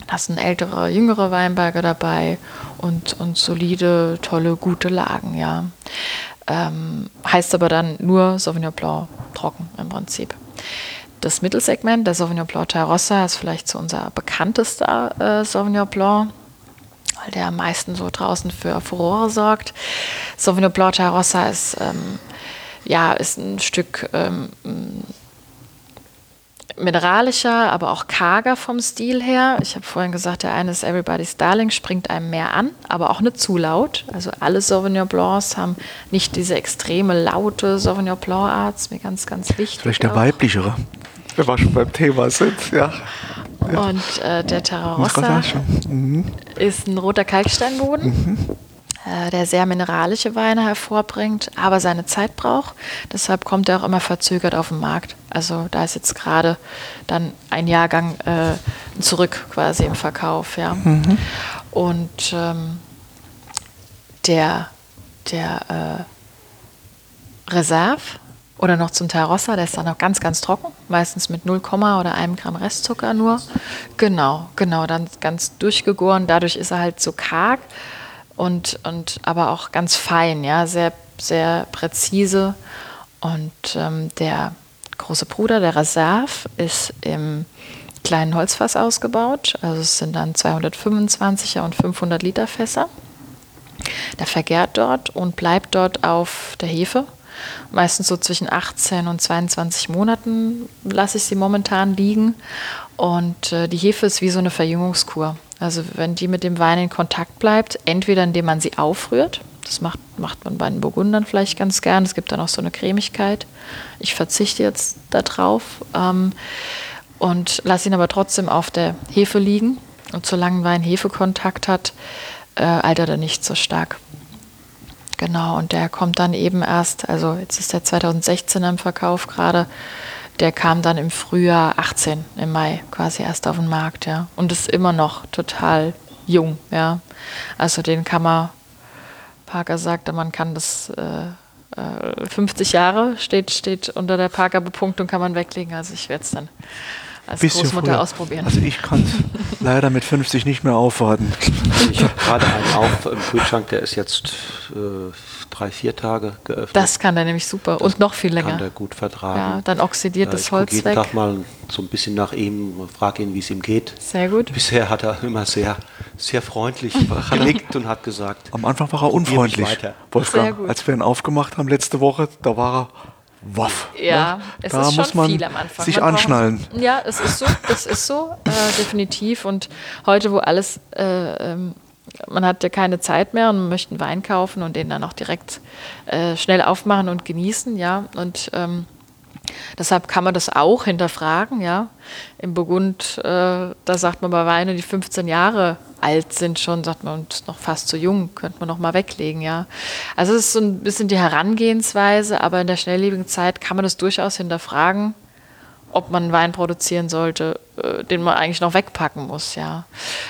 da sind ältere, jüngere Weinberge dabei und, und solide, tolle, gute Lagen, ja. Ähm, heißt aber dann nur Sauvignon Blanc trocken im Prinzip. Das Mittelsegment, der Sauvignon Blanc Terrossa, ist vielleicht so unser bekanntester äh, Sauvignon Blanc. weil der am meisten so draußen für Furore sorgt. Sauvignon Blanc Tarossa ist, ähm, ja, ist ein Stück ähm, mineralischer, aber auch karger vom Stil her. Ich habe vorhin gesagt, der eine ist Everybody's Darling, springt einem mehr an, aber auch nicht zu laut. Also alle Sauvignon Blancs haben nicht diese extreme laute Sauvignon Blanc Art, mir ganz, ganz wichtig. Vielleicht der auch. weiblichere, wenn wir schon beim Thema sind, ja. Und äh, der Terrarossa mhm. ist ein roter Kalksteinboden. Mhm äh, der sehr mineralische Weine hervorbringt, aber seine Zeit braucht. Deshalb kommt er auch immer verzögert auf den Markt. Also da ist jetzt gerade dann ein Jahrgang äh, zurück quasi im Verkauf. Ja. Mhm. Und ähm, der, der äh, Reserve oder noch zum Teil Rossa, der ist dann noch ganz, ganz trocken, meistens mit 0, oder einem Gramm Restzucker nur. Genau, genau, dann ganz durchgegoren. Dadurch ist er halt so karg und, und aber auch ganz fein, ja, sehr, sehr präzise. Und ähm, der große Bruder, der Reserve, ist im kleinen Holzfass ausgebaut. Also es sind dann 225er und 500 Liter Fässer. Der vergärt dort und bleibt dort auf der Hefe Meistens so zwischen 18 und 22 Monaten lasse ich sie momentan liegen. Und äh, die Hefe ist wie so eine Verjüngungskur. Also wenn die mit dem Wein in Kontakt bleibt, entweder indem man sie aufrührt, das macht, macht man bei den Burgundern vielleicht ganz gern, es gibt dann auch so eine Cremigkeit. Ich verzichte jetzt darauf ähm, und lasse ihn aber trotzdem auf der Hefe liegen. Und solange ein Wein Hefekontakt hat, äh, altert er nicht so stark. Genau, und der kommt dann eben erst, also jetzt ist der 2016 im Verkauf gerade, der kam dann im Frühjahr 18, im Mai quasi erst auf den Markt, ja. Und ist immer noch total jung, ja. Also den kann man, Parker sagte, man kann das äh, 50 äh, Jahre steht, steht unter der Parker-Bepunktung, kann man weglegen. Also ich werde es dann als Bisschen Großmutter früher. ausprobieren. Also ich kann es leider mit 50 nicht mehr aufwarten. Ich habe gerade einen auf im Kühlschrank, der ist jetzt äh, drei, vier Tage geöffnet. Das kann der nämlich super das und noch viel länger. Kann der gut vertragen. Ja, dann oxidiert äh, das Holz jeden weg. Tag mal so ein bisschen nach ihm, frage ihn, wie es ihm geht. Sehr gut. Bisher hat er immer sehr, sehr freundlich genickt und hat gesagt. Am Anfang war er unfreundlich. Wolfgang, als wir ihn aufgemacht haben letzte Woche, da war er Waff. Ja, ne? es da ist muss man viel am Anfang. Sich man anschnallen. Braucht, ja, es ist so, es ist so, äh, definitiv. Und heute, wo alles, äh, ähm, man hat ja keine Zeit mehr und man möchte einen Wein kaufen und den dann auch direkt äh, schnell aufmachen und genießen, ja. Und ähm, Deshalb kann man das auch hinterfragen, ja. Im Burgund, äh, da sagt man bei Weinen, die 15 Jahre alt sind schon, sagt man, und noch fast zu jung, könnte man noch mal weglegen, ja. Also es ist so ein bisschen die Herangehensweise, aber in der schnelllebigen Zeit kann man das durchaus hinterfragen ob man Wein produzieren sollte, äh, den man eigentlich noch wegpacken muss, ja.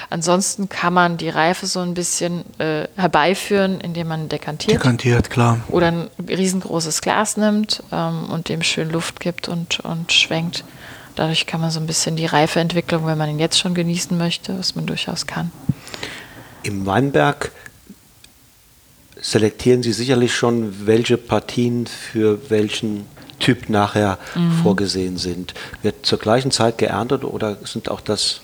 Ansonsten kann man die Reife so ein bisschen äh, herbeiführen, indem man dekantiert. Dekantiert, klar. Oder ein riesengroßes Glas nimmt ähm, und dem schön Luft gibt und, und schwenkt. Dadurch kann man so ein bisschen die Reifeentwicklung, wenn man ihn jetzt schon genießen möchte, was man durchaus kann. Im Weinberg selektieren Sie sicherlich schon, welche Partien für welchen Typ nachher mhm. vorgesehen sind. Wird zur gleichen Zeit geerntet oder sind auch das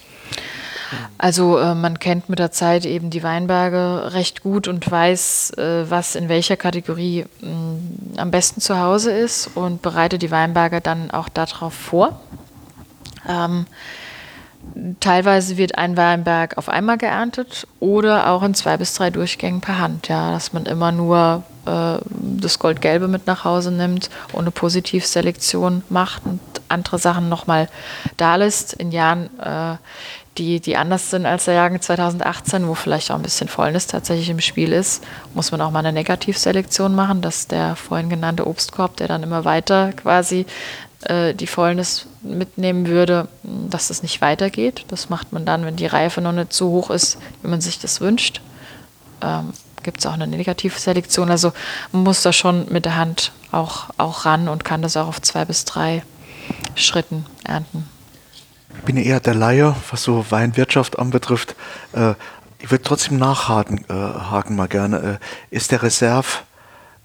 also äh, man kennt mit der Zeit eben die Weinberge recht gut und weiß, äh, was in welcher Kategorie mh, mm, am besten zu Hause ist und bereitet die Weinberge dann auch darauf vor. Ähm, teilweise wird ein Weinberg auf einmal geerntet oder auch in zwei bis drei Durchgängen per Hand, ja, dass man immer nur äh, das Goldgelbe mit nach Hause nimmt und eine Positivselektion macht und andere Sachen nochmal da lässt. In Jahren, äh, die, die anders sind als der Jahrgang 2018, wo vielleicht auch ein bisschen Fäulnis tatsächlich im Spiel ist, muss man auch mal eine Negativselektion machen, dass der vorhin genannte Obstkorb, der dann immer weiter quasi äh, die Fäulnis mitnehmen würde, dass das nicht weitergeht. Das macht man dann, wenn die Reife noch nicht so hoch ist, wie man sich das wünscht. Ähm, Gibt es auch eine Negativselektion. Also man muss da schon mit der Hand auch, auch ran und kann das auch auf zwei bis drei Schritten ernten. Ich bin eher der Laie, was so Weinwirtschaft anbetrifft. Äh, ich würde trotzdem nachhaken äh, haken mal gerne. Äh, ist der Reserve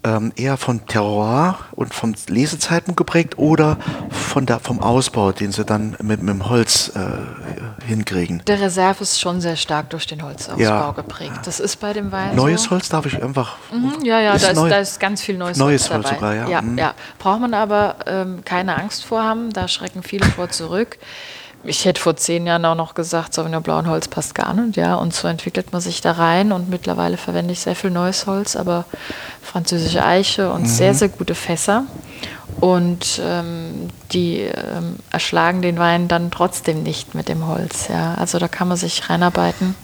ähm, eher von Terroir und vom Lesezeiten geprägt oder von der, vom Ausbau, den sie dann mit, mit dem Holz äh, hinkriegen? Der Reserve ist schon sehr stark durch den Holzausbau ja. geprägt. Das ist bei dem Wein Neues so. Holz darf ich einfach... Mhm, ja, ja, ist da, ist, da ist ganz viel neues, neues Holz, Holz sogar, ja. Ja, mhm. ja. Braucht man aber ähm, keine Angst vor haben, da schrecken viele vor zurück ich hätte vor zehn Jahren auch noch gesagt, Sauvignon Blanc und Holz passt gar nicht, ja. Und so entwickelt man sich da rein und mittlerweile verwende ich sehr viel neues Holz, aber französische Eiche und mhm. sehr, sehr gute Fässer. Und ähm, die ähm, erschlagen den Wein dann trotzdem nicht mit dem Holz, ja. Also da kann man sich reinarbeiten.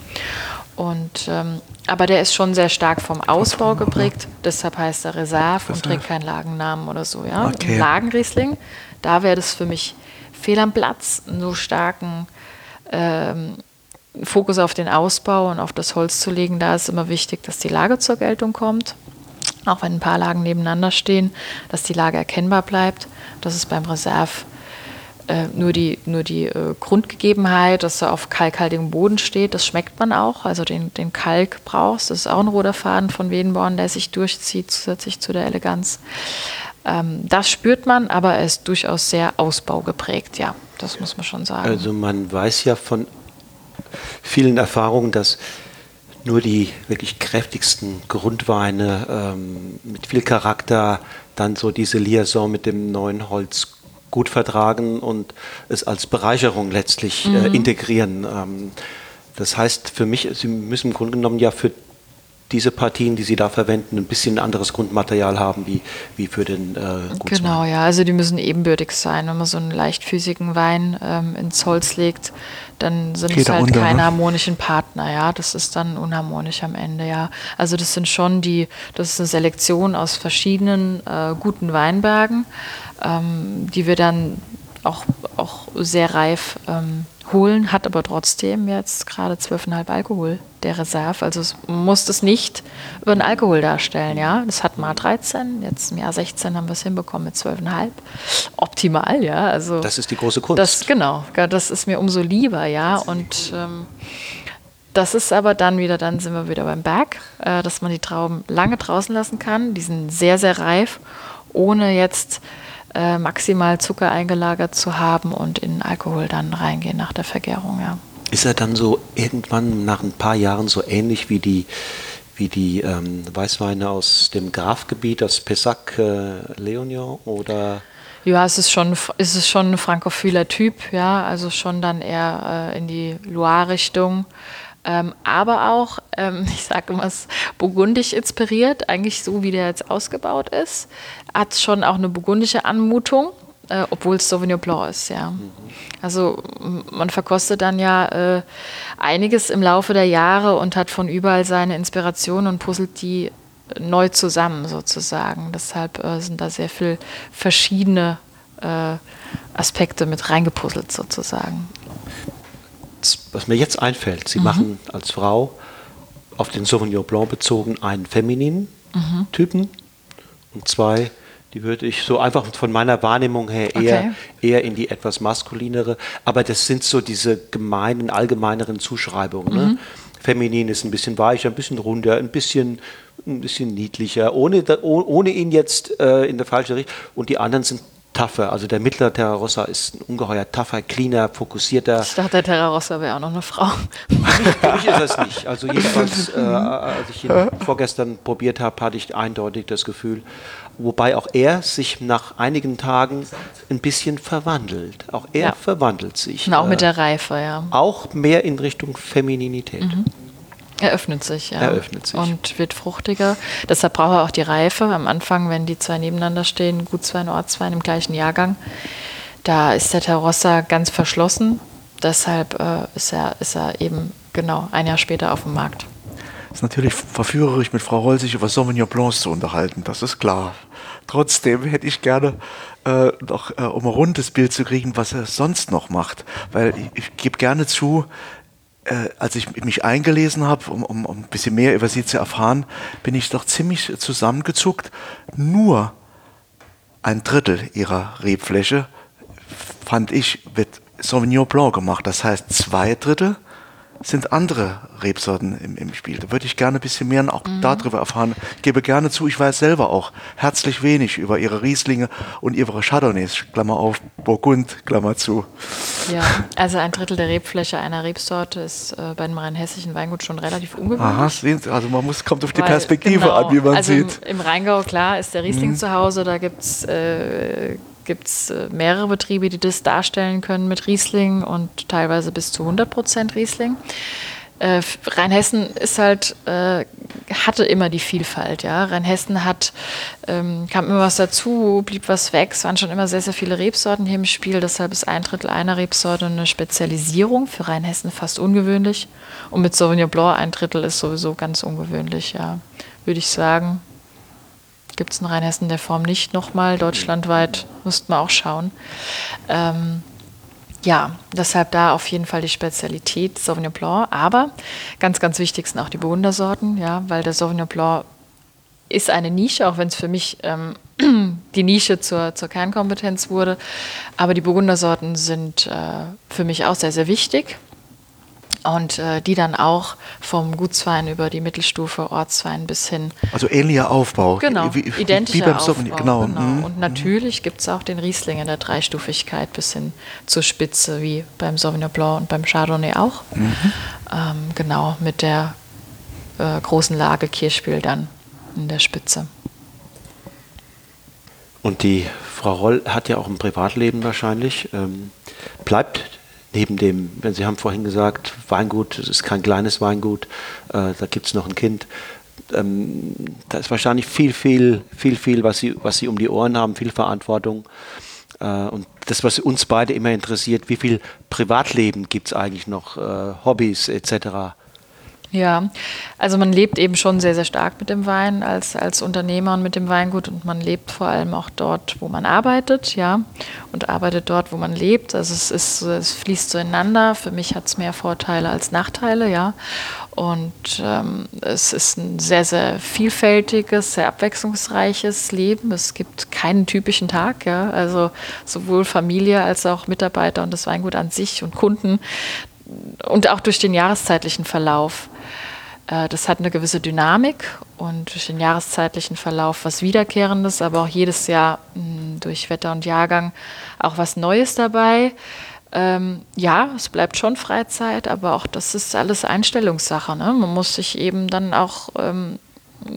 Und, ähm, aber der ist schon sehr stark vom Ausbau geprägt, deshalb heißt er Reserve und trägt keinen Lagennamen oder so, ja. Okay. Lagenriesling, da wäre das für mich fehl am Platz, so starken ähm, Fokus auf den Ausbau und auf das Holz zu legen. Da ist immer wichtig, dass die Lage zur Geltung kommt. Auch wenn ein paar Lagen nebeneinander stehen, dass die Lage erkennbar bleibt. Das ist beim Reserve äh, nur die, nur die äh, Grundgegebenheit, dass er auf kalkhaltigem Boden steht. Das schmeckt man auch. Also den, den Kalk brauchst. Das ist auch ein roter Faden von Wedenborn, der sich durchzieht, zusätzlich zu der Eleganz. Ähm, das spürt man, aber er ist durchaus sehr ausbaugeprägt, ja, das muss man schon sagen. Also man weiß ja von vielen Erfahrungen, dass nur die wirklich kräftigsten Grundweine ähm, mit viel Charakter dann so diese Liaison mit dem neuen Holz gut vertragen und es als Bereicherung letztlich äh, mhm. äh, integrieren. Ähm, das heißt für mich, Sie müssen im Grunde genommen ja für diese Partien, die Sie da verwenden, ein bisschen anderes Grundmaterial haben wie, wie für den äh, Gutswein. Genau, ja, also die müssen ebenbürtig sein. Wenn man so einen leichtfüßigen Wein ähm, ins Holz legt, dann sind Geht es halt unter, keine ne? harmonischen Partner, ja. Das ist dann unharmonisch am Ende, ja. Also das sind schon die, das ist eine Selektion aus verschiedenen äh, guten Weinbergen, ähm, die wir dann auch, auch sehr reif ähm, holen, hat aber trotzdem jetzt gerade 12,5 Alkohol, der Reserve. Also es muss es nicht über den Alkohol darstellen, ja. Das hat mal 13, jetzt im Jahr 16 haben wir es hinbekommen mit 12,5. Optimal, ja. Also das ist die große Kunst. Das, genau, das ist mir umso lieber, ja. Und ähm, das ist aber dann wieder, dann sind wir wieder beim Berg, äh, dass man die Trauben lange draußen lassen kann. Die sind sehr, sehr reif, ohne jetzt äh, maximal Zucker eingelagert zu haben und in Alkohol dann reingehen nach der Vergärung, ja. Ist er dann so irgendwann nach ein paar Jahren so ähnlich wie die, wie die ähm, Weißweine aus dem Grafgebiet, aus Pessac, äh, Leonion oder? Ja, es ist schon, es schon ein frankophiler Typ, ja, also schon dann eher äh, in die Loire-Richtung. Ähm, aber auch, ähm, ich sage immer, es burgundisch inspiriert, eigentlich so wie der jetzt ausgebaut ist. Hat schon auch eine burgundische Anmutung, äh, obwohl es Sauvignon Blanc ist, ja. Also man verkostet dann ja äh, einiges im Laufe der Jahre und hat von überall seine Inspiration und puzzelt die neu zusammen sozusagen. Deshalb äh, sind da sehr viele verschiedene äh, Aspekte mit reingepuzzelt sozusagen was mir jetzt einfällt, Sie mhm. machen als Frau auf den Sauvignon Blanc bezogen einen femininen mhm. Typen und zwei, die würde ich so einfach von meiner Wahrnehmung her eher, okay. eher in die etwas maskulinere, aber das sind so diese gemeinen, allgemeineren Zuschreibungen. Ne? Mhm. Ne? Feminin ist ein bisschen weicher, ein bisschen runder, ein bisschen, ein bisschen niedlicher, ohne, ohne ihn jetzt äh, in der falschen Richtung. Und die anderen sind tougher. Also der mittlere Terrarossa ist ein ungeheuer tougher, cleaner, fokussierter. Ich dachte, der Terrarossa wäre auch noch eine Frau. Für mich ist das nicht. Also jedenfalls, äh, als ich ihn vorgestern probiert habe, hatte ich eindeutig das Gefühl, wobei auch er sich nach einigen Tagen ein bisschen verwandelt. Auch er ja. verwandelt sich. Und auch mit der Reife, ja. Auch mehr in Richtung Femininität. Mhm. Er öffnet sich, ja. Er öffnet sich. Und wird fruchtiger. Deshalb braucht er auch die Reife. Am Anfang, wenn die zwei nebeneinander stehen, Gutswein, Ortswein im gleichen Jahrgang, da ist der Tarossa ganz verschlossen. Deshalb äh, ist, er, ist er eben genau ein Jahr später auf dem Markt. Ist natürlich verführerisch, mit Frau Roll sich über Sauvignon Blancs zu unterhalten, das ist klar. Trotzdem hätte ich gerne äh, noch, äh, um ein rundes Bild zu kriegen, was er sonst noch macht. Weil ich, ich gebe gerne zu, äh, als ich mich eingelesen habe, um, um, um ein bisschen mehr über sie zu erfahren, bin ich doch ziemlich zusammengezuckt. Nur ein Drittel ihrer Rebfläche, fand ich, wird Sauvignon Blanc gemacht. Das heißt, zwei Drittel sind andere Rebsorten im, im Spiel. Da würde ich gerne ein bisschen mehr auch mhm. darüber erfahren. Ich gebe gerne zu, ich weiß selber auch herzlich wenig über ihre Rieslinge und ihre Chardonnays, Klammer auf, Burgund, Klammer zu. Ja, also ein Drittel der Rebfläche einer Rebsorte ist äh, bei einem rheinhessischen Weingut schon relativ ungewöhnlich. Aha, also man muss, kommt auf die Weil, Perspektive genau, an, wie man also sieht. Im, Im Rheingau, klar, ist der Riesling mhm. zu Hause, da gibt es äh, gibt es äh, mehrere Betriebe, die das darstellen können mit Riesling und teilweise bis zu 100 Prozent Riesling. Äh, Rheinhessen ist halt, äh, hatte immer die Vielfalt, ja. Rheinhessen hat, ähm, kam immer was dazu, blieb was weg. Es waren schon immer sehr, sehr viele Rebsorten hier im Spiel. Deshalb ist ein Drittel einer Rebsorte eine Spezialisierung. Für Rheinhessen fast ungewöhnlich. Und mit Sauvignon Blanc ein Drittel ist sowieso ganz ungewöhnlich, ja. Würde ich sagen gibt es in Rheinhessen der Form nicht nochmal. Deutschlandweit müsste man auch schauen. Ähm, ja, deshalb da auf jeden Fall die Spezialität Sauvignon Blanc. Aber ganz, ganz wichtig sind auch die Burgundersorten, ja, weil der Sauvignon Blanc ist eine Nische, auch wenn es für mich ähm, die Nische zur, zur Kernkompetenz wurde. Aber die Burgundersorten sind äh, für mich auch sehr, sehr wichtig und äh, die dann auch vom Gutswein über die Mittelstufe Ortswein bis hin. Also ähnlicher Aufbau. Genau, wie, identischer wie beim Aufbau. Genau. genau. Mhm. Und natürlich gibt es auch den Riesling in der Dreistufigkeit bis hin zur Spitze, wie beim Sauvignon Blanc und beim Chardonnay auch. Mhm. Ähm, genau, mit der äh, großen Lage Kirschspiel dann in der Spitze. Und die Frau Roll hat ja auch ein Privatleben wahrscheinlich. Ähm, bleibt neben dem, wenn Sie haben vorhin gesagt, Weingut, es ist kein kleines Weingut, äh, da gibt es noch ein Kind. Ähm, da ist wahrscheinlich viel, viel, viel, viel, was Sie, was Sie um die Ohren haben, viel Verantwortung. Äh, und das, was uns beide immer interessiert, wie viel Privatleben gibt es eigentlich noch, äh, Hobbys etc. Ja, also man lebt eben schon sehr, sehr stark mit dem Wein als, als Unternehmer und mit dem Weingut und man lebt vor allem auch dort, wo man arbeitet, ja, und arbeitet dort, wo man lebt. Also es ist, es fließt zueinander. Für mich hat es mehr Vorteile als Nachteile, ja. Und ähm, es ist ein sehr, sehr vielfältiges, sehr abwechslungsreiches Leben. Es gibt keinen typischen Tag, ja. Also sowohl Familie als auch Mitarbeiter und das Weingut an sich und Kunden und auch durch den jahreszeitlichen Verlauf. Äh, das hat eine gewisse Dynamik und durch den jahreszeitlichen Verlauf was Wiederkehrendes, aber auch jedes Jahr hm, durch Wetter und Jahrgang auch was Neues dabei. Ähm, ja, es bleibt schon Freizeit, aber auch das ist alles Einstellungssache. Ne? Man muss sich eben dann auch ähm,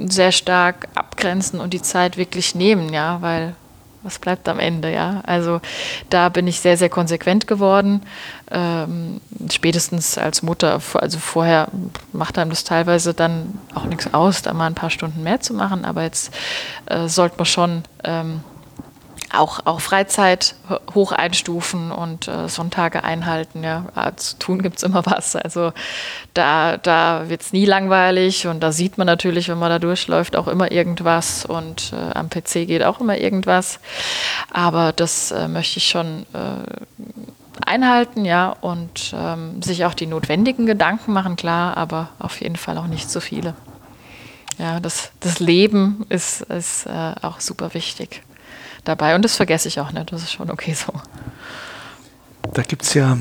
sehr stark abgrenzen und die Zeit wirklich nehmen, ja, weil was bleibt am Ende, ja? Also da bin ich sehr, sehr konsequent geworden. Ähm, spätestens als Mutter, also vorher macht einem das teilweise dann auch nichts aus, da mal ein paar Stunden mehr zu machen, aber jetzt äh, sollte man schon ähm, auch, auch Freizeit hoch einstufen und äh, Sonntage einhalten. Ja. Ah, zu tun gibt es immer was. Also da, da wird es nie langweilig und da sieht man natürlich, wenn man da durchläuft, auch immer irgendwas und äh, am PC geht auch immer irgendwas. Aber das äh, möchte ich schon äh, einhalten, ja, und ähm, sich auch die notwendigen Gedanken machen, klar, aber auf jeden Fall auch nicht zu viele. Ja, das, das Leben ist, ist äh, auch super wichtig dabei. Und das vergesse ich auch nicht. Das ist schon okay so. Da gibt es ja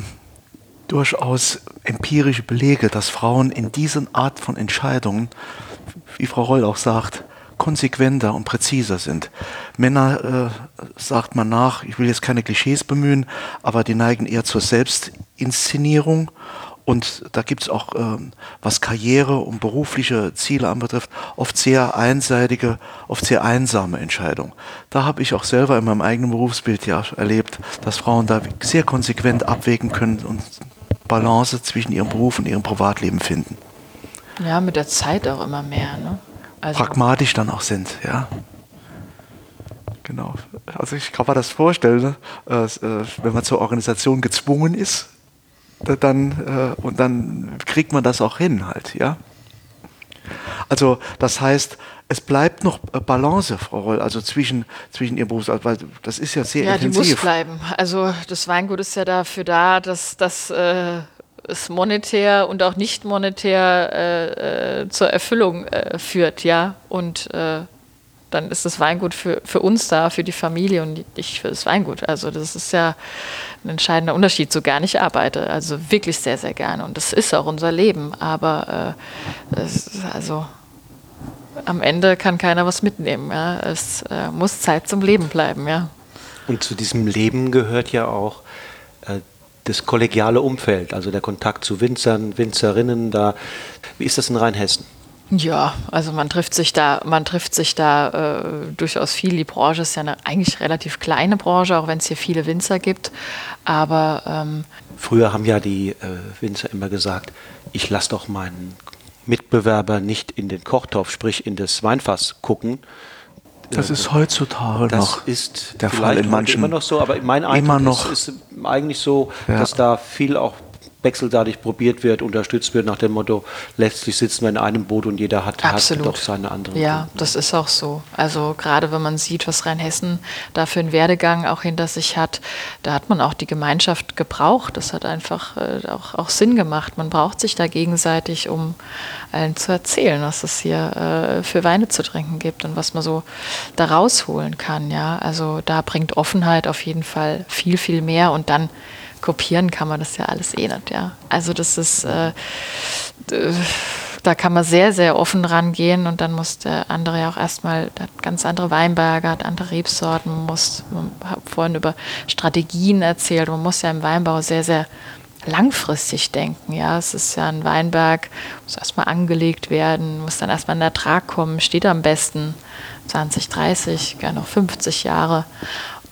durchaus empirische Belege, dass Frauen in dieser Art von Entscheidungen, wie Frau Roll auch sagt, konsequenter und präziser sind. Männer, äh, sagt man nach, ich will jetzt keine Klischees bemühen, aber die neigen eher zur Selbstinszenierung und da gibt es auch, ähm, was Karriere und berufliche Ziele anbetrifft, oft sehr einseitige, oft sehr einsame Entscheidungen. Da habe ich auch selber in meinem eigenen Berufsbild ja erlebt, dass Frauen da sehr konsequent abwägen können und Balance zwischen ihrem Beruf und ihrem Privatleben finden. Ja, mit der Zeit auch immer mehr. Ne? Also Pragmatisch dann auch sind, ja. Genau. Also ich kann mir das vorstellen, ne? äh, wenn man zur Organisation gezwungen ist, dann, äh, und dann kriegt man das auch hin halt, ja. Also das heißt, es bleibt noch Balance, Frau Roll, also zwischen, zwischen Ihrem Beruf, weil das ist ja sehr ja, intensiv. Ja, die muss bleiben. Also das Weingut ist ja dafür da, dass, dass äh, es monetär und auch nicht monetär äh, äh, zur Erfüllung äh, führt, ja. Und äh, dann ist das Weingut für, für uns da, für die Familie und nicht für das Weingut. Also das ist ja ein entscheidender Unterschied, so gar nicht arbeite. Also wirklich sehr, sehr gerne. Und das ist auch unser Leben. Aber äh, also am Ende kann keiner was mitnehmen. Ja? Es äh, muss Zeit zum Leben bleiben, ja. Und zu diesem Leben gehört ja auch äh, das kollegiale Umfeld, also der Kontakt zu Winzern, Winzerinnen. Da, wie ist das in Rheinhessen? Ja, also man trifft sich da, man trifft sich da äh, durchaus viel. Die Branche ist ja eine eigentlich relativ kleine Branche, auch wenn es hier viele Winzer gibt. Aber ähm früher haben ja die äh, Winzer immer gesagt, ich lasse doch meinen Mitbewerber nicht in den Kochtopf, sprich in das Weinfass gucken. Das ist heutzutage das noch ist der Fall in manchen immer noch so, aber mein Eindruck immer noch, ist, ist eigentlich so, ja. dass da viel auch wechselseitig probiert wird, unterstützt wird nach dem Motto, letztlich sitzen wir in einem Boot und jeder hat, hat doch seine andere. Ja, Punkte. das ist auch so. Also gerade wenn man sieht, was Rheinhessen da für einen Werdegang auch hinter sich hat, da hat man auch die Gemeinschaft gebraucht. Das hat einfach äh, auch, auch Sinn gemacht. Man braucht sich da gegenseitig, um allen zu erzählen, was es hier äh, für Weine zu trinken gibt und was man so da rausholen kann. Ja, also da bringt Offenheit auf jeden Fall viel, viel mehr und dann kopieren kann man das ja alles eh nicht, ja. Also das ist, äh, da kann man sehr, sehr offen rangehen und dann muss der andere ja auch erstmal, hat ganz andere Weinberge, hat andere Rebsorten, man muss, man hat vorhin über Strategien erzählt, man muss ja im Weinbau sehr, sehr langfristig denken. Ja, es ist ja ein Weinberg, muss erstmal angelegt werden, muss dann erstmal in Ertrag kommen, steht am besten 20, 30, gerne noch 50 Jahre.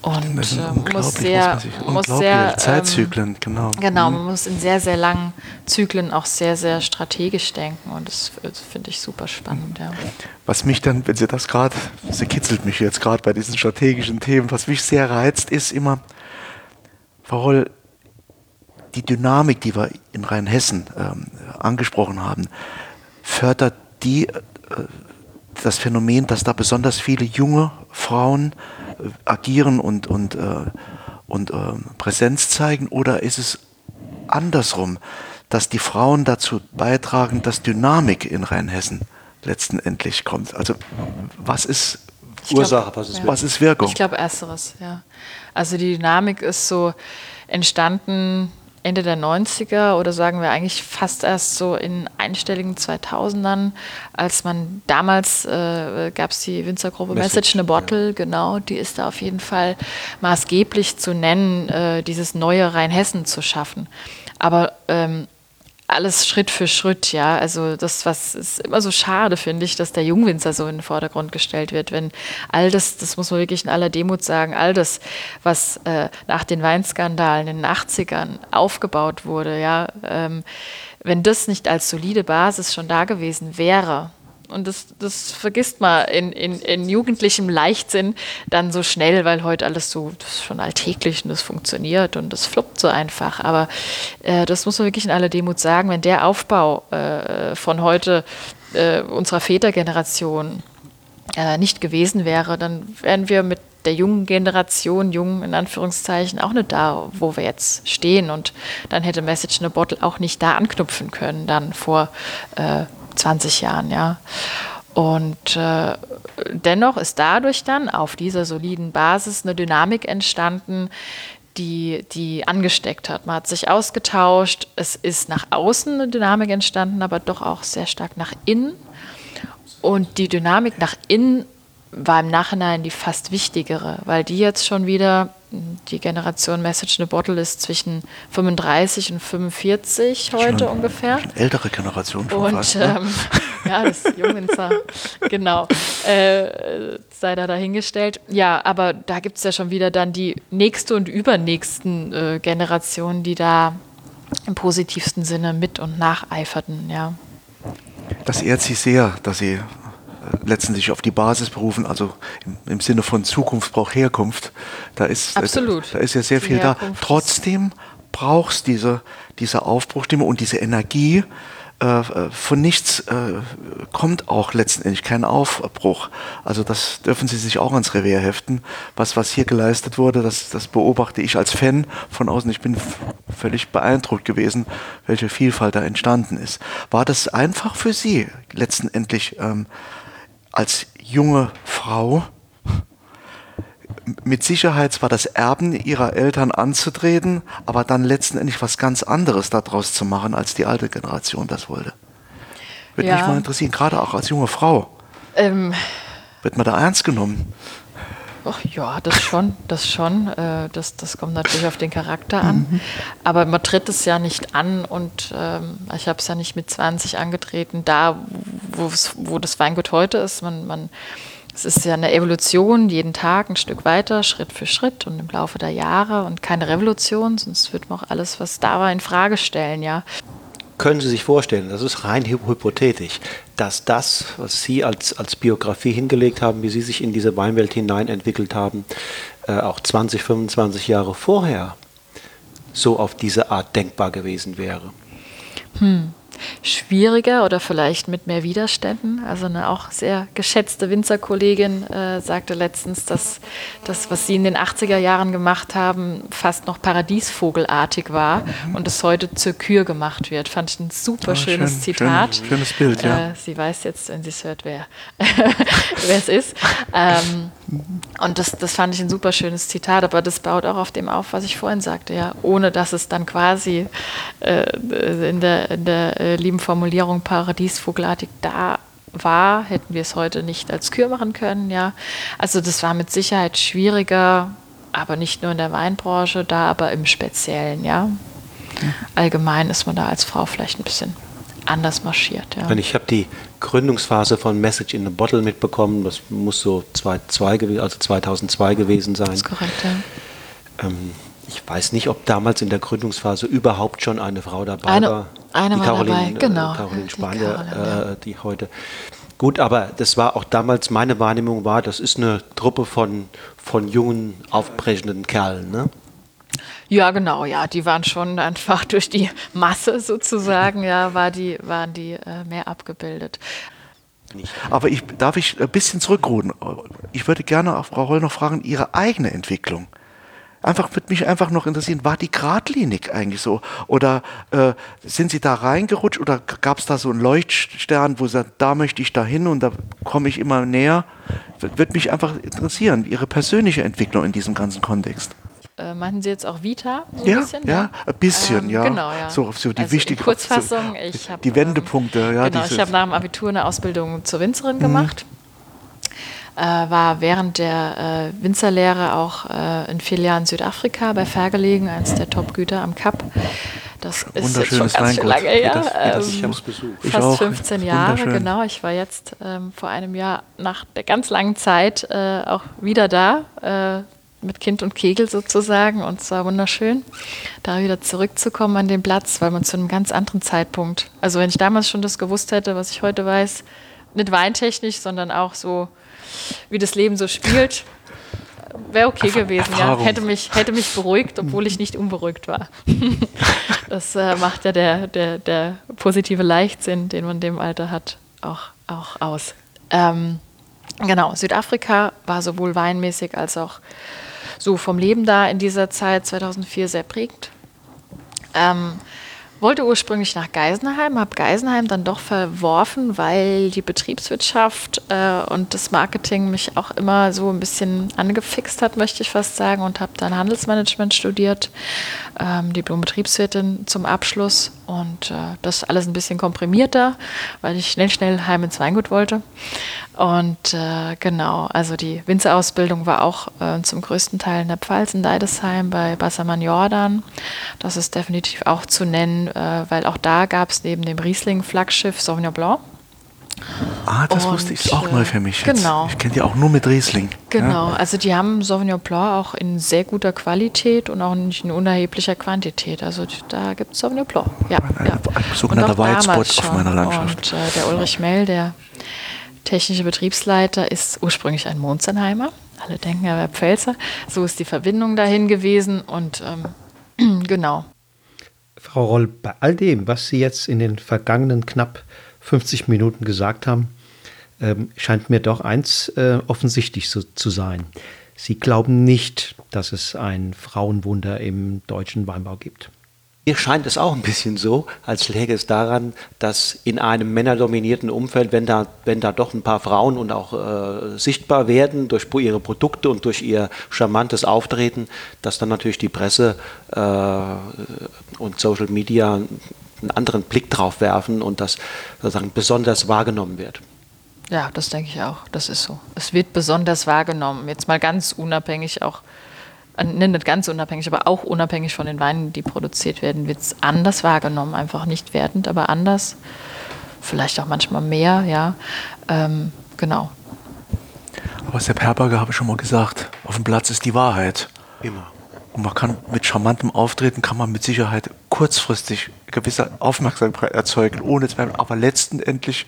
Und äh, muss sehr, muss, sehr Zeitzyklen, ähm, genau. Genau, man mhm. muss in sehr, sehr langen Zyklen auch sehr, sehr strategisch denken und das, das finde ich super spannend. Ja. Was mich dann, wenn Sie das gerade, Sie kitzelt mich jetzt gerade bei diesen strategischen Themen, was mich sehr reizt, ist immer, Frau Roll, die Dynamik, die wir in Rheinhessen ähm, angesprochen haben, fördert die, äh, das Phänomen, dass da besonders viele junge Frauen agieren und, und, äh, und äh, Präsenz zeigen? Oder ist es andersrum, dass die Frauen dazu beitragen, dass Dynamik in Rheinhessen letzten Endlich kommt? Also was ist Ursache, was ist, ja. was ist Wirkung? Ich glaube ersteres, ja. Also die Dynamik ist so entstanden Ende der 90er oder sagen wir eigentlich fast erst so in einstelligen 2000ern, als man damals äh, gab es die Winzergruppe Message, Message in a Bottle, ja. genau, die ist da auf jeden Fall maßgeblich zu nennen, äh, dieses neue Rheinhessen zu schaffen. Aber ähm, alles Schritt für Schritt, ja. Also das, was ist immer so schade, finde ich, dass der Jungwinzer so in den Vordergrund gestellt wird, wenn all das, das muss man wirklich in aller Demut sagen, all das, was äh, nach den Weinskandalen in den 80ern aufgebaut wurde, ja, ähm, wenn das nicht als solide Basis schon da gewesen wäre, und das, das vergisst man in, in, in jugendlichem Leichtsinn dann so schnell, weil heute alles so, das ist schon alltäglich und das funktioniert und das fluppt so einfach. Aber äh, das muss man wirklich in aller Demut sagen, wenn der Aufbau äh, von heute äh, unserer Vätergeneration äh, nicht gewesen wäre, dann wären wir mit der jungen Generation, jung in Anführungszeichen, auch nicht da, wo wir jetzt stehen. Und dann hätte Message in a Bottle auch nicht da anknüpfen können, dann vor äh, 20 Jahren, ja. Und äh, dennoch ist dadurch dann auf dieser soliden Basis eine Dynamik entstanden, die, die angesteckt hat. Man hat sich ausgetauscht, es ist nach außen eine Dynamik entstanden, aber doch auch sehr stark nach innen. Und die Dynamik nach innen war im Nachhinein die fast wichtigere, weil die jetzt schon wieder, die Generation Message in a Bottle ist zwischen 35 und 45 heute schon, ungefähr. Schon ältere Generation von Und fast, ne? ähm, ja, das Jungwinzer, genau, äh, sei da dahingestellt. Ja, aber da gibt es ja schon wieder dann die nächste und übernächsten äh, Generationen, die da im positivsten Sinne mit und nacheiferten, ja. Das ehrt Sie sehr, dass Sie letztendlich auf die Basis berufen, also im, im Sinne von Zukunft braucht Herkunft. Da ist, Absolut. Da, da ist ja sehr viel da. Trotzdem brauchst diese, diese Aufbruchstimme und diese Energie, äh, von nichts äh, kommt auch letztendlich kein Aufbruch. Also das dürfen Sie sich auch ans Revier heften. Was, was hier geleistet wurde, das, das beobachte ich als Fan von außen. Ich bin völlig beeindruckt gewesen, welche Vielfalt da entstanden ist. War das einfach für Sie letztendlich? Ähm, als junge Frau mit Sicherheit zwar das Erben ihrer Eltern anzutreten, aber dann letztendlich was ganz anderes daraus zu machen, als die alte Generation das wollte. Würde ja. mich mal interessieren, gerade auch als junge Frau. Ähm, Wird man da ernst genommen? Ach ja, das schon, das schon. Äh, das, das kommt natürlich auf den Charakter an. Mhm. Aber man tritt es ja nicht an und ähm, ich habe es ja nicht mit 20 angetreten, da wo das Weingut heute ist. Man, man, es ist ja eine Evolution, jeden Tag ein Stück weiter, Schritt für Schritt und im Laufe der Jahre und keine Revolution, sonst wird man auch alles, was da war, in Frage stellen, ja. Können Sie sich vorstellen, das ist rein hypothetisch, dass das, was Sie als, als Biografie hingelegt haben, wie Sie sich in diese Weinwelt hinein entwickelt haben, äh, auch 20, 25 Jahre vorher so auf diese Art denkbar gewesen wäre? Hm schwieriger oder vielleicht mit mehr Widerständen. Also eine auch sehr geschätzte Winzerkollegin äh, sagte letztens, dass das, was sie in den 80er Jahren gemacht haben, fast noch paradiesvogelartig war mhm. und es heute zur Kür gemacht wird. Fand ich ein super oh, schönes schön, Zitat. Schön, schönes Bild, ja. Äh, sie weiß jetzt, wenn sie es hört, wer, es ist. Ähm, und das, das fand ich ein super schönes Zitat, aber das baut auch auf dem auf, was ich vorhin sagte, ja, ohne dass es dann quasi äh, in der, in der äh, lieben Formulierung paradiesvogelartig da war, hätten wir es heute nicht als Kür machen können, ja. Also das war mit Sicherheit schwieriger, aber nicht nur in der Weinbranche, da aber im Speziellen, ja. Allgemein ist man da als Frau vielleicht ein bisschen anders marschiert. Ja. Ich habe die Gründungsphase von Message in a Bottle mitbekommen. Das muss so 2002, also 2002 gewesen sein. Das ist korrekt, ja. Ähm, ich weiß nicht, ob damals in der Gründungsphase überhaupt schon eine Frau dabei eine, war. Eine die war Caroline, dabei, äh, genau. Äh, Caroline Spanier, die, Caroline, äh, die heute. Gut, aber das war auch damals meine Wahrnehmung war, das ist eine Truppe von, von jungen, aufbrechenden Kerlen, ne? Ja, genau, ja, die waren schon einfach durch die Masse sozusagen, ja, war die, waren die äh, mehr abgebildet. Aber ich, darf ich ein bisschen zurückrudern? Ich würde gerne auch Frau Roll noch fragen, Ihre eigene Entwicklung. Einfach würde mich einfach noch interessieren, war die geradlinig eigentlich so? Oder äh, sind Sie da reingerutscht oder gab es da so einen Leuchtstern, wo Sie sagen, da möchte ich da hin und da komme ich immer näher? Würde mich einfach interessieren, Ihre persönliche Entwicklung in diesem ganzen Kontext. Äh, meinen Sie jetzt auch Vita? So ja, ein bisschen, ja, ja, ein bisschen, ähm, ja. Genau, ja. So, so die also wichtige Kurzfassung. Ich hab, die Wendepunkte, ja. Genau, ich habe nach dem Abitur eine Ausbildung zur Winzerin mhm. gemacht äh, war während der äh, Winzerlehre auch äh, in vier Jahren Südafrika bei Fair eines der Top-Güter am Kap. Das ist jetzt schon ganz schön lange her. Das, das, ähm, fast auch. 15 Jahre, genau. Ich war jetzt ähm, vor einem Jahr nach der ganz langen Zeit äh, auch wieder da, äh, mit Kind und Kegel sozusagen. Und es war wunderschön, da wieder zurückzukommen an den Platz, weil man zu einem ganz anderen Zeitpunkt, also wenn ich damals schon das gewusst hätte, was ich heute weiß, nicht weintechnisch, sondern auch so wie das Leben so spielt, wäre okay gewesen. Ja. Hätte, mich, hätte mich beruhigt, obwohl ich nicht unberuhigt war. das äh, macht ja der, der, der positive Leichtsinn, den man in dem Alter hat, auch, auch aus. Ähm, genau, Südafrika war sowohl weinmäßig als auch so vom Leben da in dieser Zeit 2004 sehr prägend. Ähm, wollte ursprünglich nach Geisenheim, habe Geisenheim dann doch verworfen, weil die Betriebswirtschaft äh, und das Marketing mich auch immer so ein bisschen angefixt hat, möchte ich fast sagen, und habe dann Handelsmanagement studiert, ähm, Diplom-Betriebswirtin zum Abschluss und äh, das alles ein bisschen komprimierter, weil ich schnell, schnell heim ins Weingut wollte. Und äh, genau, also die Winzerausbildung war auch äh, zum größten Teil in der Pfalz in Deidesheim bei Bassermann Jordan. Das ist definitiv auch zu nennen, äh, weil auch da gab es neben dem Riesling-Flaggschiff Sauvignon Blanc. Ah, das und, wusste ich auch neu für mich. Jetzt. Genau. Ich kenne die auch nur mit Riesling. Genau, ja. also die haben Sauvignon Blanc auch in sehr guter Qualität und auch nicht in unerheblicher Quantität. Also da gibt es Sauvignon Blanc. Ja, ein, ja. ein sogenannter White Spot auf meiner Landschaft. Und äh, der Ulrich Mell, der technische Betriebsleiter, ist ursprünglich ein Monzenheimer. Alle denken, er wäre Pfälzer. So ist die Verbindung dahin gewesen und ähm, genau. Frau Roll, bei all dem, was Sie jetzt in den vergangenen knapp 50 Minuten gesagt haben, ähm, scheint mir doch eins äh, offensichtlich so, zu sein. Sie glauben nicht, dass es ein Frauenwunder im deutschen Weinbau gibt. Mir scheint es auch ein bisschen so, als läge es daran, dass in einem männerdominierten Umfeld, wenn da, wenn da doch ein paar Frauen und auch äh, sichtbar werden durch ihre Produkte und durch ihr charmantes Auftreten, dass dann natürlich die Presse äh, und Social Media einen anderen Blick drauf werfen und das sozusagen besonders wahrgenommen wird. Ja, das denke ich auch. Das ist so. Es wird besonders wahrgenommen. Jetzt mal ganz unabhängig auch nicht ganz unabhängig, aber auch unabhängig von den Weinen, die produziert werden, wird es anders wahrgenommen. Einfach nicht wertend, aber anders. Vielleicht auch manchmal mehr, ja. Ähm, genau. Aber Sepp Herberger habe ich schon mal gesagt, auf dem Platz ist die Wahrheit. Immer. Und man kann mit charmantem Auftreten kann man mit Sicherheit kurzfristig gewisse Aufmerksamkeit erzeugen, ohne Zweifel. Aber letztendlich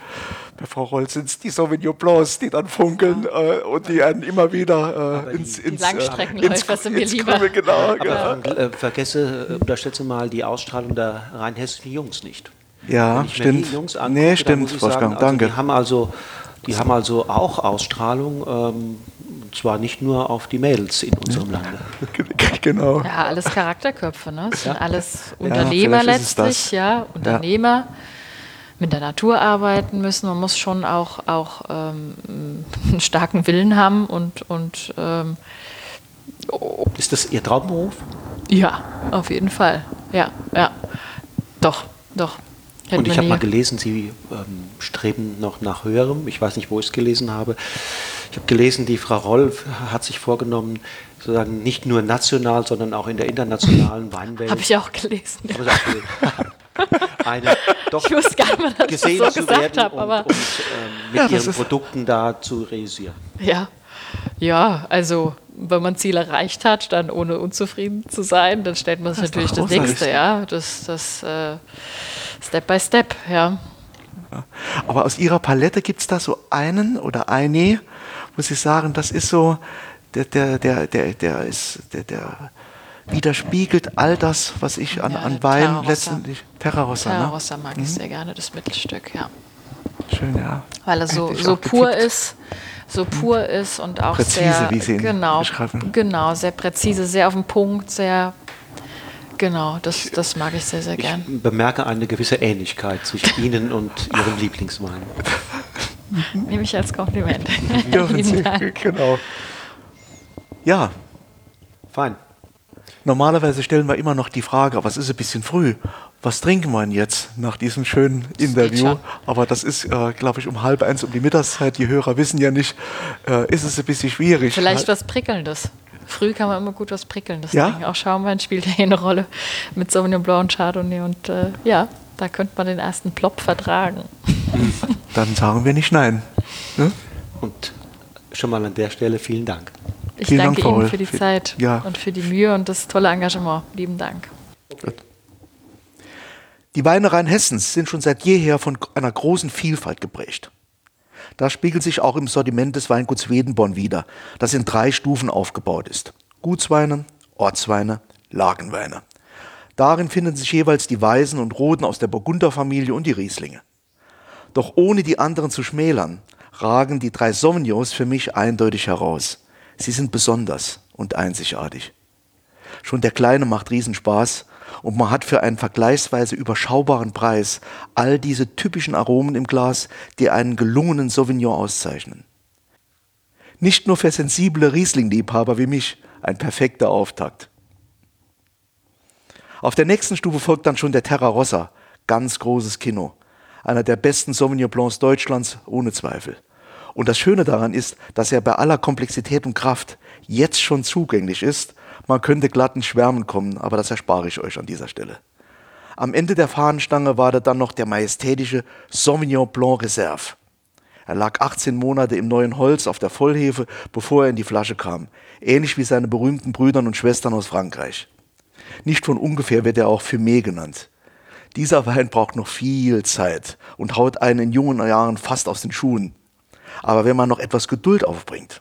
bei Frau Roll sind es die Sauvignon Blancs, die dann funkeln äh, und die einen immer wieder äh, ins, ins, Langstreckenläufer ins, ins, ins Krümmel, genau, genau. Äh, vergesse, äh, unterschätze mal die Ausstrahlung der rheinhessischen Jungs nicht. Ja, stimmt. Jungs angucke, nee, stimmt, Wolfgang, also danke. Die haben also, die haben also auch Ausstrahlung. Ähm, und zwar nicht nur auf die Mädels in unserem Lande. genau. Ja, alles Charakterköpfe, ne? Das sind alles Unternehmer ja, letztlich, ja, Unternehmer. Ja. Mit der Natur arbeiten müssen. Man muss schon auch, auch ähm, einen starken Willen haben und, und ähm, oh. Ist das Ihr Traumberuf? Ja, auf jeden Fall. Ja, ja. Doch, doch. Und ich habe mal gelesen, Sie ähm, streben noch nach höherem. Ich weiß nicht, wo ich es gelesen habe. Ich habe gelesen, die Frau Roll hat sich vorgenommen, sozusagen nicht nur national, sondern auch in der internationalen Weinwelt. Habe ich auch gelesen. Ja. Eine doch ich wusste gar nicht, dass gesehen ich das so zu werden habe, und, und ähm, mit ja, ihren Produkten da zu realisieren. Ja, ja, also wenn man Ziel erreicht hat, dann ohne unzufrieden zu sein, dann stellt man sich das natürlich das nächste, ja, das, das äh, Step by Step, ja. Aber aus Ihrer Palette gibt es da so einen oder eine, wo Sie sagen, das ist so, der, der, der, der, der ist, der, der widerspiegelt all das, was ich an, ja, an Wein Terra letztendlich. Terra Rossa. Terra Rossa ne? mag mhm. ich sehr gerne, das Mittelstück, ja. Schön, ja. Weil er so, so pur ist, so pur mhm. ist und auch präzise, sehr, wie Sie ihn genau, beschreiben. Genau, sehr präzise, sehr auf den Punkt, sehr Genau, das, das mag ich sehr, sehr gern. Ich bemerke eine gewisse Ähnlichkeit zwischen Ihnen und Ihrem Lieblingswein. Nehme ich als Kompliment. Vielen Dank. Genau. Ja. Fein. Normalerweise stellen wir immer noch die Frage, aber es ist ein bisschen früh. Was trinken wir denn jetzt nach diesem schönen Interview? Aber das ist, äh, glaube ich, um halb eins um die Mittagszeit. Die Hörer wissen ja nicht, äh, ist es ein bisschen schwierig. Vielleicht was Prickelndes. Früh kann man immer gut was Prickelndes ja? trinken. Auch Schaumwein spielt ja eine Rolle mit Sauvignon Blanc und Chardonnay. Und äh, ja, da könnte man den ersten Plop vertragen. Dann sagen wir nicht nein. Ne? Und schon mal an der Stelle vielen Dank. Ich vielen danke Dank, Ihnen für die für, Zeit ja. und für die Mühe und das tolle Engagement. Lieben Dank. Okay. Die Weine Rheinhessens sind schon seit jeher von einer großen Vielfalt geprägt. Das spiegelt sich auch im Sortiment des Weinguts Wedenborn wider, das in drei Stufen aufgebaut ist. Gutsweine, Ortsweine, Lagenweine. Darin finden sich jeweils die Weißen und Roten aus der Burgunderfamilie und die Rieslinge. Doch ohne die anderen zu schmälern, ragen die drei Sauvignons für mich eindeutig heraus. Sie sind besonders und einzigartig. Schon der Kleine macht Riesenspaß und man hat für einen vergleichsweise überschaubaren Preis all diese typischen Aromen im Glas, die einen gelungenen Sauvignon auszeichnen. Nicht nur für sensible Riesling-Liebhaber wie mich ein perfekter Auftakt. Auf der nächsten Stufe folgt dann schon der Terra Rossa, ganz großes Kino. Einer der besten Sauvignon Blancs Deutschlands, ohne Zweifel. Und das Schöne daran ist, dass er bei aller Komplexität und Kraft jetzt schon zugänglich ist man könnte glatt in Schwärmen kommen, aber das erspare ich euch an dieser Stelle. Am Ende der Fahnenstange war da dann noch der majestätische Sauvignon Blanc Reserve. Er lag 18 Monate im neuen Holz auf der Vollhefe, bevor er in die Flasche kam, ähnlich wie seine berühmten Brüder und Schwestern aus Frankreich. Nicht von ungefähr wird er auch Fumé genannt. Dieser Wein braucht noch viel Zeit und haut einen in jungen Jahren fast aus den Schuhen. Aber wenn man noch etwas Geduld aufbringt,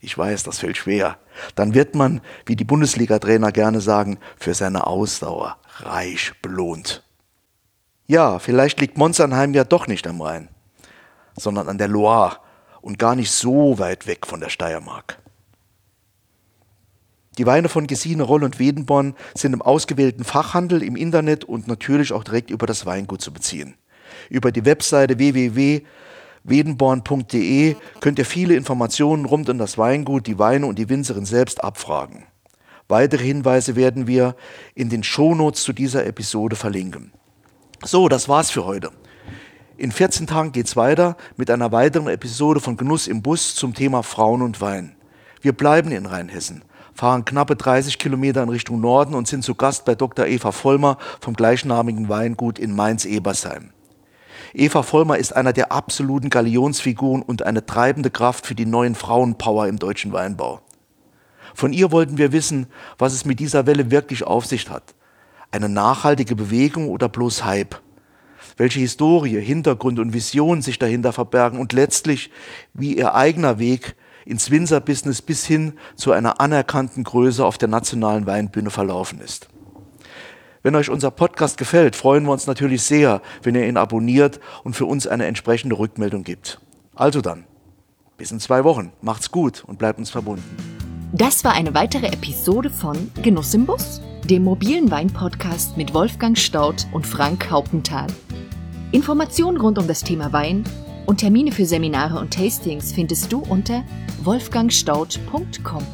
ich weiß, das fällt schwer, dann wird man, wie die Bundesliga-Trainer gerne sagen, für seine Ausdauer reich belohnt. Ja, vielleicht liegt Monsernheim ja doch nicht am Rhein, sondern an der Loire und gar nicht so weit weg von der Steiermark. Die Weine von Gesine, Roll und Wedenborn sind im ausgewählten Fachhandel, im Internet und natürlich auch direkt über das Weingut zu beziehen. Über die Webseite www.wedenborn.de könnt ihr viele Informationen rund um das Weingut, die Weine und die Winzerin selbst abfragen. Weitere Hinweise werden wir in den Shownotes zu dieser Episode verlinken. So, das war's für heute. In 14 Tagen geht's weiter mit einer weiteren Episode von Genuss im Bus zum Thema Frauen und Wein. Wir bleiben in Rheinhessen, fahren knappe 30 Kilometer in Richtung Norden und sind zu Gast bei Dr. Eva Vollmer vom gleichnamigen Weingut in Mainz-Ebersheim. Eva Vollmer ist einer der absoluten Galionsfiguren und eine treibende Kraft für die neuen Frauenpower im deutschen Weinbau. Von ihr wollten wir wissen, was es mit dieser Welle wirklich auf sich hat. Eine nachhaltige Bewegung oder bloß Hype? Welche Historie, Hintergrund und Vision sich dahinter verbergen und letztlich, wie ihr eigener Weg ins Winzer-Business bis hin zu einer anerkannten Größe auf der nationalen Weinbühne verlaufen ist. Wenn euch unser Podcast gefällt, freuen wir uns natürlich sehr, wenn ihr ihn abonniert und für uns eine entsprechende Rückmeldung gibt. Also dann, bis in zwei Wochen. Macht's gut und bleibt uns verbunden. Das war eine weitere Episode von Genuss im Bus, dem mobilen Wein-Podcast mit Wolfgang Staudt und Frank Hauptenthal. Informationen rund um das Thema Wein und Termine für Seminare und Tastings findest du unter wolfgangstaudt.com.